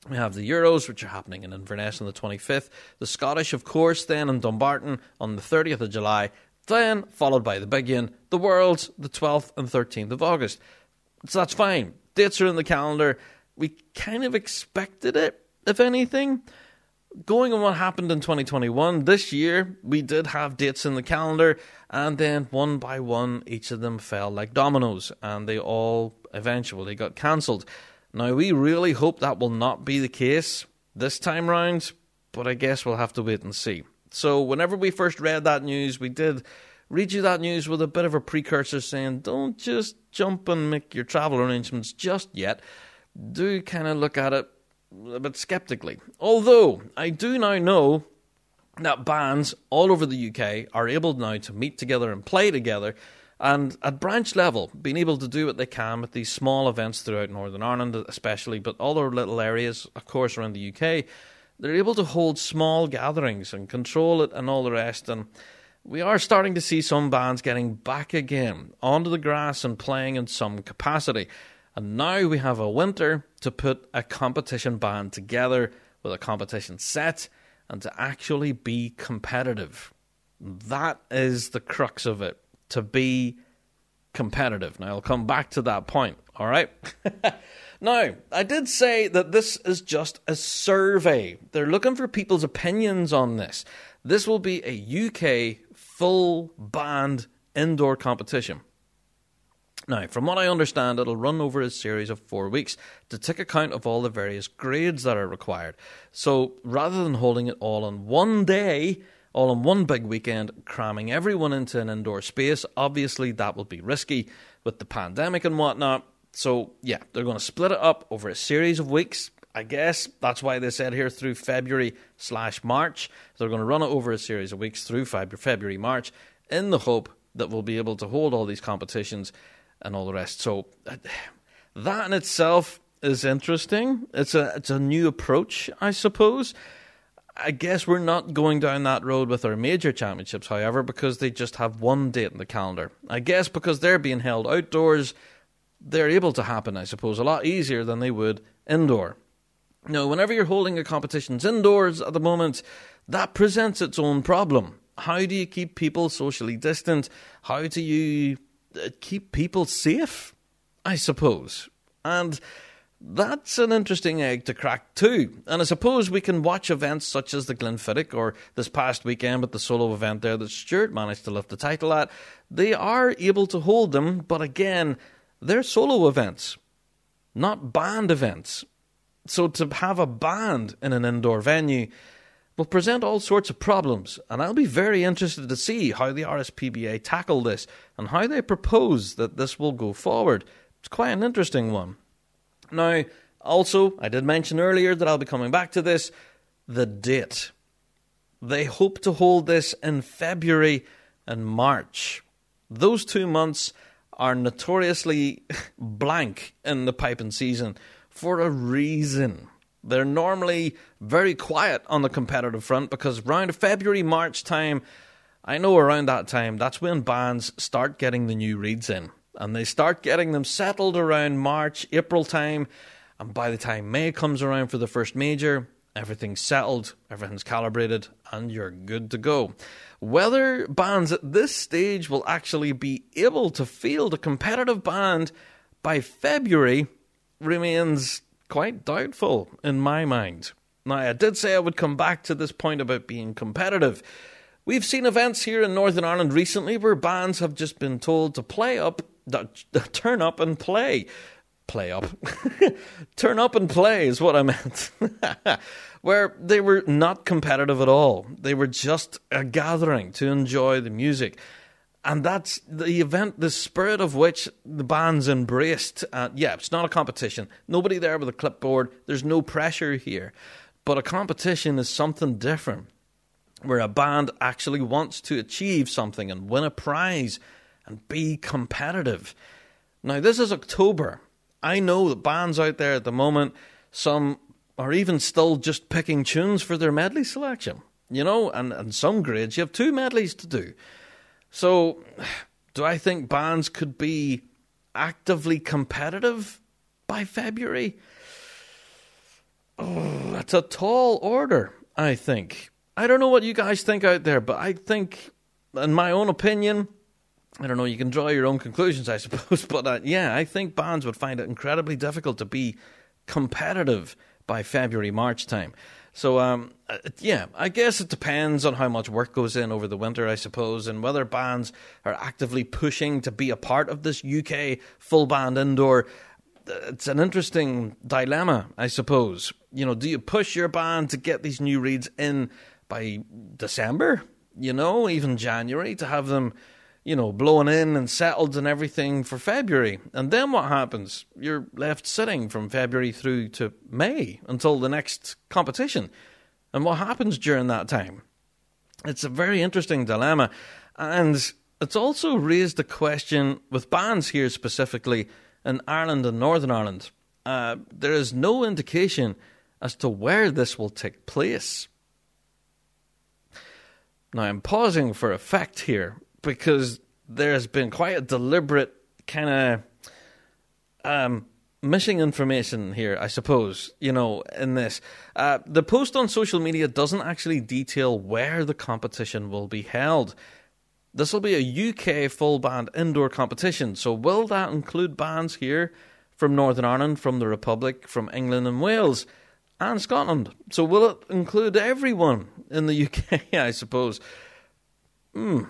We have the Euros, which are happening in Inverness on the 25th. The Scottish, of course, then in Dumbarton on the 30th of July. Then, followed by the big one, the Worlds, the 12th and 13th of August. So that's fine. Dates are in the calendar. We kind of expected it, if anything going on what happened in 2021, this year we did have dates in the calendar, and then one by one, each of them fell like dominoes, and they all eventually got cancelled. Now, we really hope that will not be the case this time round, but I guess we'll have to wait and see. So, whenever we first read that news, we did read you that news with a bit of a precursor saying, don't just jump and make your travel arrangements just yet. Do kind of look at it a bit skeptically. Although, I do now know that bands all over the UK are able now to meet together and play together. And at branch level, being able to do what they can with these small events throughout Northern Ireland, especially, but other little areas, of course, around the UK, they're able to hold small gatherings and control it and all the rest. And we are starting to see some bands getting back again onto the grass and playing in some capacity. And now we have a winter to put a competition band together with a competition set and to actually be competitive. That is the crux of it, to be competitive. Now, I'll come back to that point, all right? *laughs* now, I did say that this is just a survey. They're looking for people's opinions on this. This will be a UK full band indoor competition. Now, from what I understand, it'll run over a series of four weeks to take account of all the various grades that are required. So rather than holding it all on one day, all in one big weekend, cramming everyone into an indoor space, obviously that will be risky with the pandemic and whatnot. So, yeah, they're going to split it up over a series of weeks. I guess that's why they said here through February slash March. They're going to run it over a series of weeks through February, March, in the hope that we'll be able to hold all these competitions and all the rest. So that in itself is interesting. It's a it's a new approach, I suppose. I guess we're not going down that road with our major championships, however, because they just have one date in the calendar. I guess because they're being held outdoors, they're able to happen, I suppose, a lot easier than they would indoor. Now, whenever you're holding a competitions indoors at the moment, that presents its own problem. How do you keep people socially distant? How do you uh, Uh, keep people safe, I suppose. And that's an interesting egg to crack too. And I suppose we can watch events such as the Glenfiddich or this past weekend with the solo event there that Stuart managed to lift the title at. They are able to hold them, but again, they're solo events, not band events. So to have a band in an indoor venue will present all sorts of problems, and I'll be very interested to see how the RSPBA tackle this and how they propose that this will go forward. It's quite an interesting one. Now, also, I did mention earlier that I'll be coming back to this the date. They hope to hold this in February and March. Those two months are notoriously *laughs* blank in the piping season for a reason. They're normally very quiet on the competitive front because around February, March time, I know around that time, that's when bands start getting the new reeds in. And they start getting them settled around March, April time. And by the time May comes around for the first major, everything's settled, everything's calibrated, and you're good to go. Whether bands at this stage will actually be able to field a competitive band by February remains quite doubtful in my mind. Now, I did say I would come back to this point about being competitive. We've seen events here in Northern Ireland recently where bands have just been told to play up, *laughs* turn up and play. Play up. *laughs* turn up and play is what I meant. *laughs* where they were not competitive at all. They were just a gathering to enjoy the music and that's the event, the spirit of which the band's embraced. Uh, yeah, it's not a competition. Nobody there with a clipboard. There's no pressure here. But a competition is something different, where a band actually wants to achieve something and win a prize and be competitive. Now, this is October. I know that bands out there at the moment, some are even still just picking tunes for their medley selection. You know, and, and some grades, you have two medleys to do. So, *sighs* do I think bands could be actively competitive by February? Oh, *sighs* that's a tall order, I think. I don't know what you guys think out there, but I think, in my own opinion, I don't know, you can draw your own conclusions, I *laughs* suppose, but uh, yeah, I think bands would find it incredibly difficult to be competitive by February, March time. So, um, uh, yeah, I guess it depends on how much work goes in over the winter, I suppose, and whether bands are actively pushing to be a part of this UK full band indoor. It's an interesting dilemma, I suppose. You know, do you push your band to get these new reads in by December? You know, even January to have them you know, blowing in and settled and everything for February. And then what happens? You're left sitting from February through to May until the next competition. And what happens during that time? It's a very interesting dilemma. And it's also raised a question with bands here specifically in Ireland and Northern Ireland. Uh, there is no indication as to where this will take place. Now, I'm pausing for effect here because there's been quite a deliberate kind of um, missing information here, I suppose, you know, in this. Uh, the post on social media doesn't actually detail where the competition will be held. This will be a UK full band indoor competition, so will that include bands here from Northern Ireland, from the Republic, from England and Wales, and Scotland? So will it include everyone in the *laughs* UK, I suppose? Hmm.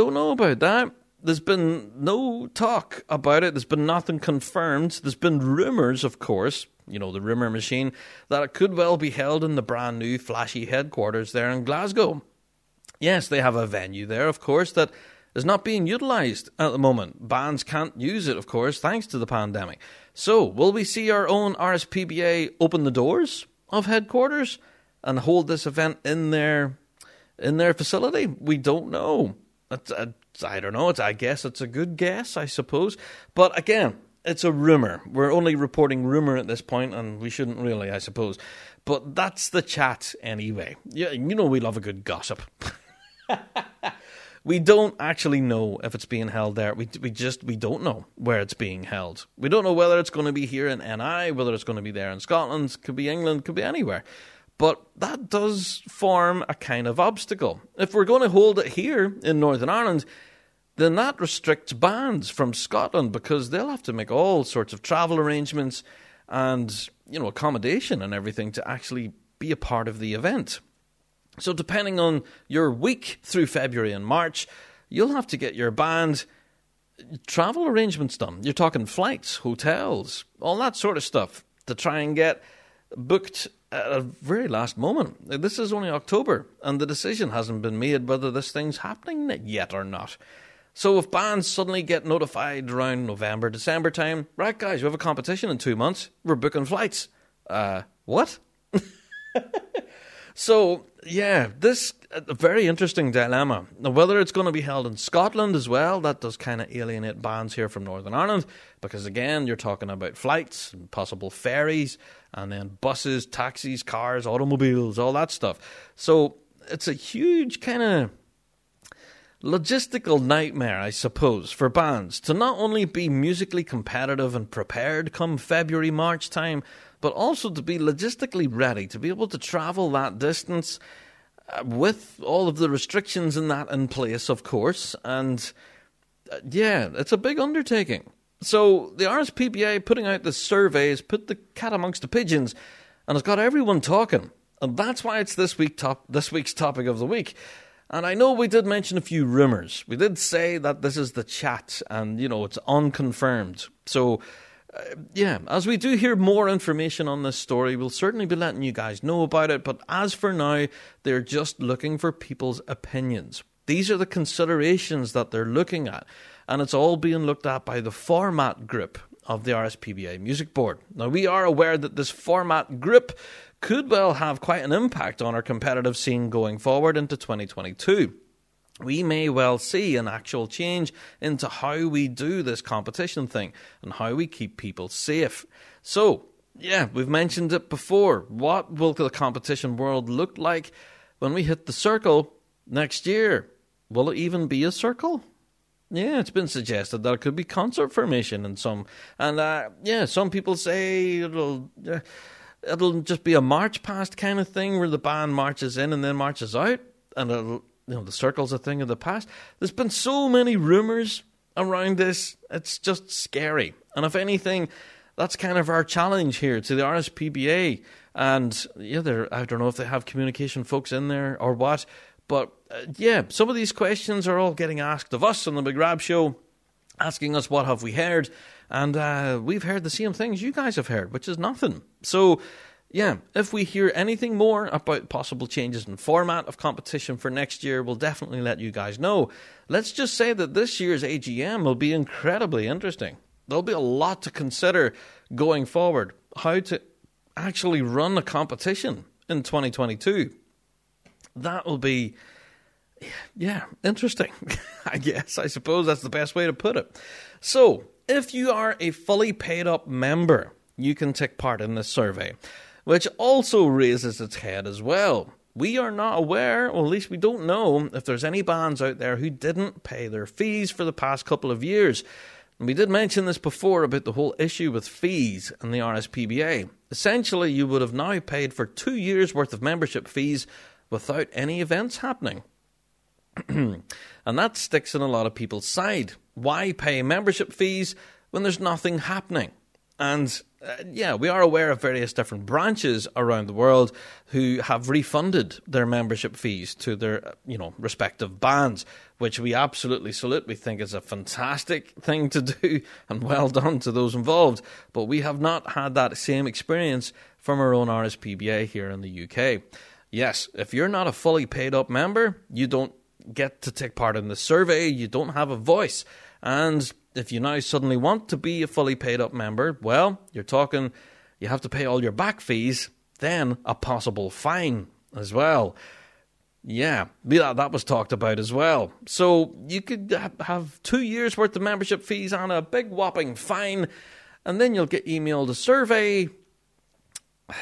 Don't know about that. There's been no talk about it. There's been nothing confirmed. There's been rumours, of course, you know, the rumour machine, that it could well be held in the brand new flashy headquarters there in Glasgow. Yes, they have a venue there, of course, that is not being utilised at the moment. Bands can't use it, of course, thanks to the pandemic. So, will we see our own RSPBA open the doors of headquarters and hold this event in their in their facility? We don't know. It's, it's, uh, I don't know. It's, I guess it's a good guess, I suppose. But again, it's a rumor. We're only reporting rumor at this point, and we shouldn't really, I suppose. But that's the chat anyway. Yeah, you know we love a good gossip. *laughs* we don't actually know if it's being held there. We we just we don't know where it's being held. We don't know whether it's going to be here in NI, whether it's going to be there in Scotland, could be England, could be anywhere. But that does form a kind of obstacle. If we're going to hold it here in Northern Ireland, then that restricts bands from Scotland because they'll have to make all sorts of travel arrangements and, you know, accommodation and everything to actually be a part of the event. So, depending on your week through February and March, you'll have to get your band travel arrangements done. You're talking flights, hotels, all that sort of stuff to try and get booked at a very last moment. This is only October, and the decision hasn't been made whether this thing's happening yet or not. So if bands suddenly get notified around November, December time, right, guys, we have a competition in two months. We're booking flights. Uh, what? *laughs* so yeah, this uh, a very interesting dilemma. Now, whether it's going to be held in Scotland as well, that does kind of alienate bands here from Northern Ireland, because again, you're talking about flights and possible ferries, and then buses, taxis, cars, automobiles, all that stuff. So it's a huge kind of logistical nightmare, I suppose, for bands to not only be musically competitive and prepared come February, March time, but also to be logistically ready to be able to travel that distance uh, with all of the restrictions in that in place, of course. And uh, yeah, it's a big undertaking. So the RSPBA putting out the surveys put the cat amongst the pigeons, and it's got everyone talking. And that's why it's this week top this week's topic of the week. And I know we did mention a few rumours. We did say that this is the chat, and you know it's unconfirmed. So yeah, as we do hear more information on this story, we'll certainly be letting you guys know about it. But as for now, they're just looking for people's opinions. These are the considerations that they're looking at and it's all being looked at by the format group of the RSPBA Music Board. Now, we are aware that this format group could well have quite an impact on our competitive scene going forward into 2022 we may well see an actual change into how we do this competition thing and how we keep people safe. So, yeah, we've mentioned it before. What will the competition world look like when we hit the circle next year? Will it even be a circle? Yeah, it's been suggested that it could be concert formation in some, and uh, yeah, some people say it'll uh, it'll just be a march past kind of thing where the band marches in and then marches out, and it'll you know the circle's a thing of the past. There's been so many rumors around this; it's just scary. And if anything, that's kind of our challenge here to the RSPBA. And yeah, I don't know if they have communication folks in there or what, but uh, yeah, some of these questions are all getting asked of us on the Big Rab Show, asking us what have we heard, and uh, we've heard the same things you guys have heard, which is nothing. So yeah, if we hear anything more about possible changes in format of competition for next year, we'll definitely let you guys know. Let's just say that this year's AGM will be incredibly interesting. There'll be a lot to consider going forward. How to actually run a competition in 2022. That will be, yeah, interesting. *laughs* I guess, I suppose that's the best way to put it. So, if you are a fully paid up member, you can take part in this survey which also raises its head as well. We are not aware, or at least we don't know, if there's any bands out there who didn't pay their fees for the past couple of years. And we did mention this before about the whole issue with fees and the RSPBA. Essentially, you would have now paid for two years' worth of membership fees without any events happening. *clears throat* and that sticks in a lot of people's side. Why pay membership fees when there's nothing happening? And uh, yeah, we are aware of various different branches around the world who have refunded their membership fees to their, uh, you know, respective bands, which we absolutely salute. We think is a fantastic thing to do, *laughs* and well done to those involved. But we have not had that same experience from our own RSPBA here in the UK. Yes, if you're not a fully paid up member, you don't get to take part in the survey. You don't have a voice, and if you now suddenly want to be a fully paid up member, well, you're talking you have to pay all your back fees, then a possible fine as well. Yeah, that was talked about as well. So you could have two years worth of membership fees and a big whopping fine, and then you'll get emailed a survey. *sighs*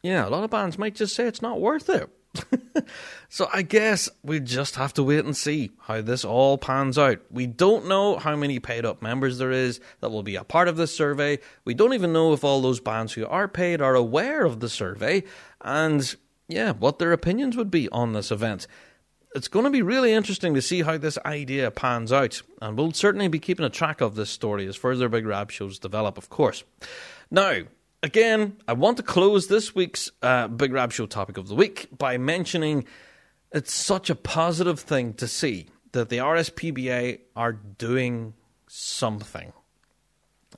Yeah, a lot of bands might just say it's not worth it. *laughs* so I guess we just have to wait and see how this all pans out. We don't know how many paid up members there is that will be a part of this survey. We don't even know if all those bands who are paid are aware of the survey and yeah, what their opinions would be on this event. It's going to be really interesting to see how this idea pans out, and we'll certainly be keeping a track of this story as further Big Rab shows develop, of course. Now, again, I want to close this week's uh, Big Rab Show topic of the week by mentioning it's such a positive thing to see that the RSPBA are doing something.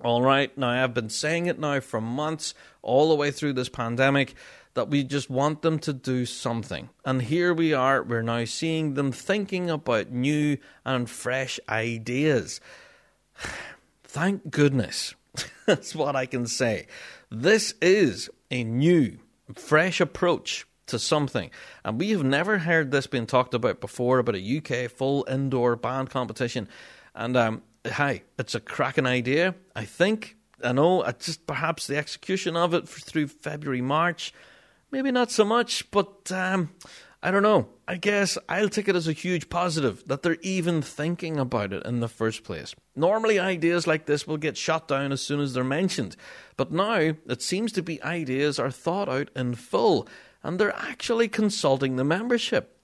All right, now I've been saying it now for months, all the way through this pandemic, that we just want them to do something. And here we are, we're now seeing them thinking about new and fresh ideas. *sighs* Thank goodness. *laughs* That's what I can say. This is a new, fresh approach to something. And we have never heard this being talked about before about a UK full indoor band competition. And um, hi, it's a cracking idea. I think, I know, it's just perhaps the execution of it through February, March, maybe not so much, but um, I don't know. I guess I'll take it as a huge positive that they're even thinking about it in the first place. Normally, ideas like this will get shot down as soon as they're mentioned, but now it seems to be ideas are thought out in full and they're actually consulting the membership.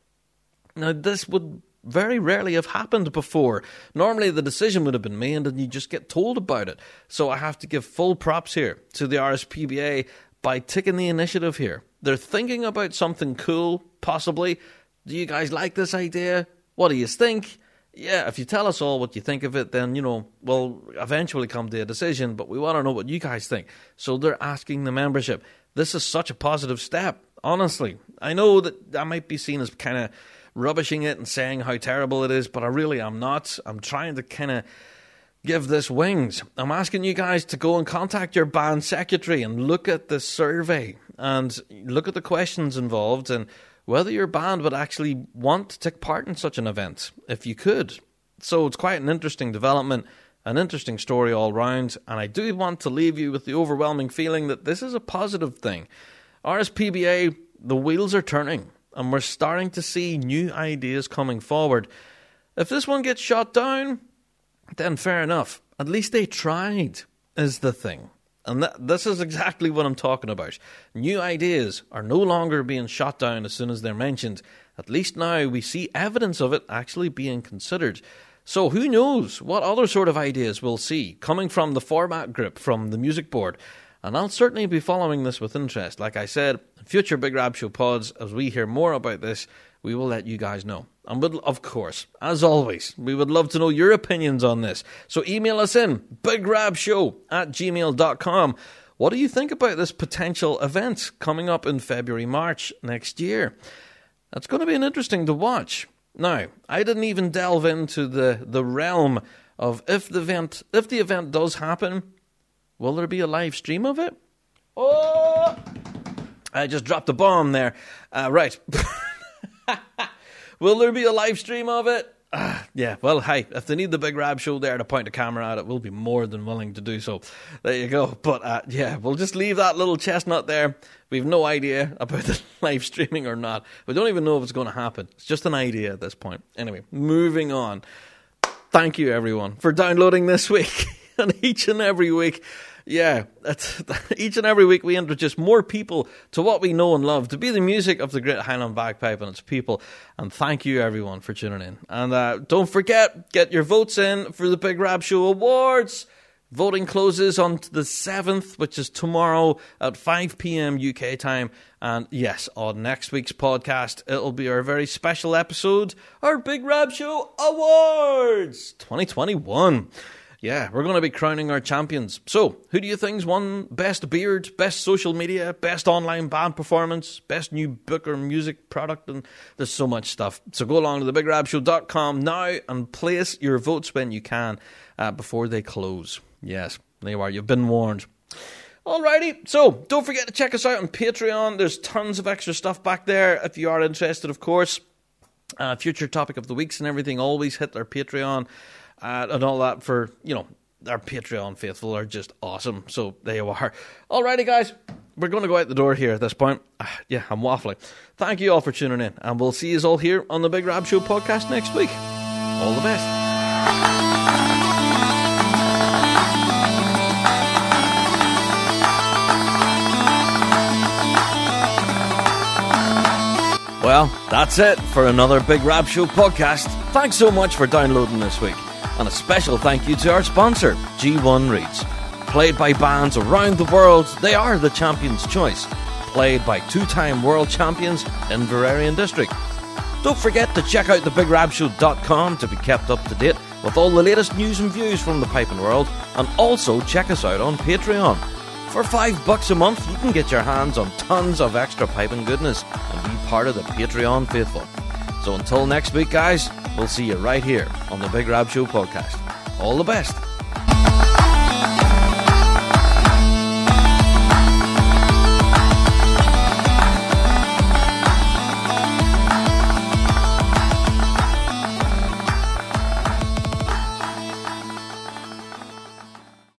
Now, this would very rarely have happened before. Normally, the decision would have been made and you just get told about it. So, I have to give full props here to the RSPBA by taking the initiative here. They're thinking about something cool, possibly. Do you guys like this idea? What do you think? Yeah, if you tell us all what you think of it, then, you know, we'll eventually come to a decision, but we want to know what you guys think. So they're asking the membership. This is such a positive step, honestly. I know that I might be seen as kind of rubbishing it and saying how terrible it is, but I really am not. I'm trying to kind of give this wings. I'm asking you guys to go and contact your band secretary and look at the survey and look at the questions involved and whether your band would actually want to take part in such an event, if you could. So it's quite an interesting development, an interesting story all round, and I do want to leave you with the overwhelming feeling that this is a positive thing. RSPBA, the wheels are turning, and we're starting to see new ideas coming forward. If this one gets shot down, then fair enough. At least they tried, is the thing. And th- this is exactly what I'm talking about. New ideas are no longer being shot down as soon as they're mentioned. At least now we see evidence of it actually being considered. So who knows what other sort of ideas we'll see coming from the format group from the music board. And I'll certainly be following this with interest. Like I said, future Big Rab Show pods, as we hear more about this, we will let you guys know. And would, of course, as always, we would love to know your opinions on this. So email us in, bigrabshow at gmail.com. What do you think about this potential event coming up in February, March next year? That's going to be an interesting to watch. Now, I didn't even delve into the, the realm of if the event if the event does happen, will there be a live stream of it? Oh, I just dropped a bomb there. Uh, right. *laughs* will there be a live stream of it? Uh, yeah, well, hey, if they need the Big Rab show there to point a camera at it, we'll be more than willing to do so. There you go. But uh, yeah, we'll just leave that little chestnut there. We've no idea about the *laughs* live streaming or not. We don't even know if it's going to happen. It's just an idea at this point. Anyway, moving on. Thank you, everyone, for downloading this week *laughs* *laughs* and each and every week yeah, *laughs* each and every week we introduce more people to what we know and love, to be the music of the Great Highland Bagpipe and its people. And thank you, everyone, for tuning in. And uh, don't forget, get your votes in for the Big Rab Show Awards. Voting closes on the 7th, which is tomorrow at 5 p.m. UK time. And yes, on next week's podcast, it'll be our very special episode, our Big Rab Show Awards 2021 yeah, we're going to be crowning our champions. So, who do you think's won best beard, best social media, best online band performance, best new book or music product? And there's so much stuff. So go along to thebigrabshow.com now and place your votes when you can uh, before they close. Yes, there you are. You've been warned. Alrighty, so don't forget to check us out on Patreon. There's tons of extra stuff back there if you are interested, of course. Uh, future topic of the weeks and everything, always hit our Patreon uh, and all that for, you know, our Patreon faithful are just awesome. So there you are. Alrighty, guys, we're going to go out the door here at this point. Uh, yeah, I'm waffling. Thank you all for tuning in, and we'll see you all here on the Big Rab Show podcast next week. All the best. Well, that's it for another Big Rab Show podcast. Thanks so much for downloading this week. And a special thank you to our sponsor, G1 Reeds. Played by bands around the world, they are the champion's choice. Played by two time world champions Inveraray and District. Don't forget to check out thebigrabshow.com to be kept up to date with all the latest news and views from the piping world, and also check us out on Patreon. For five bucks a month, you can get your hands on tons of extra piping goodness and be part of the Patreon faithful. So until next week, guys, we'll see you right here on the Big Rab Show podcast. All the best.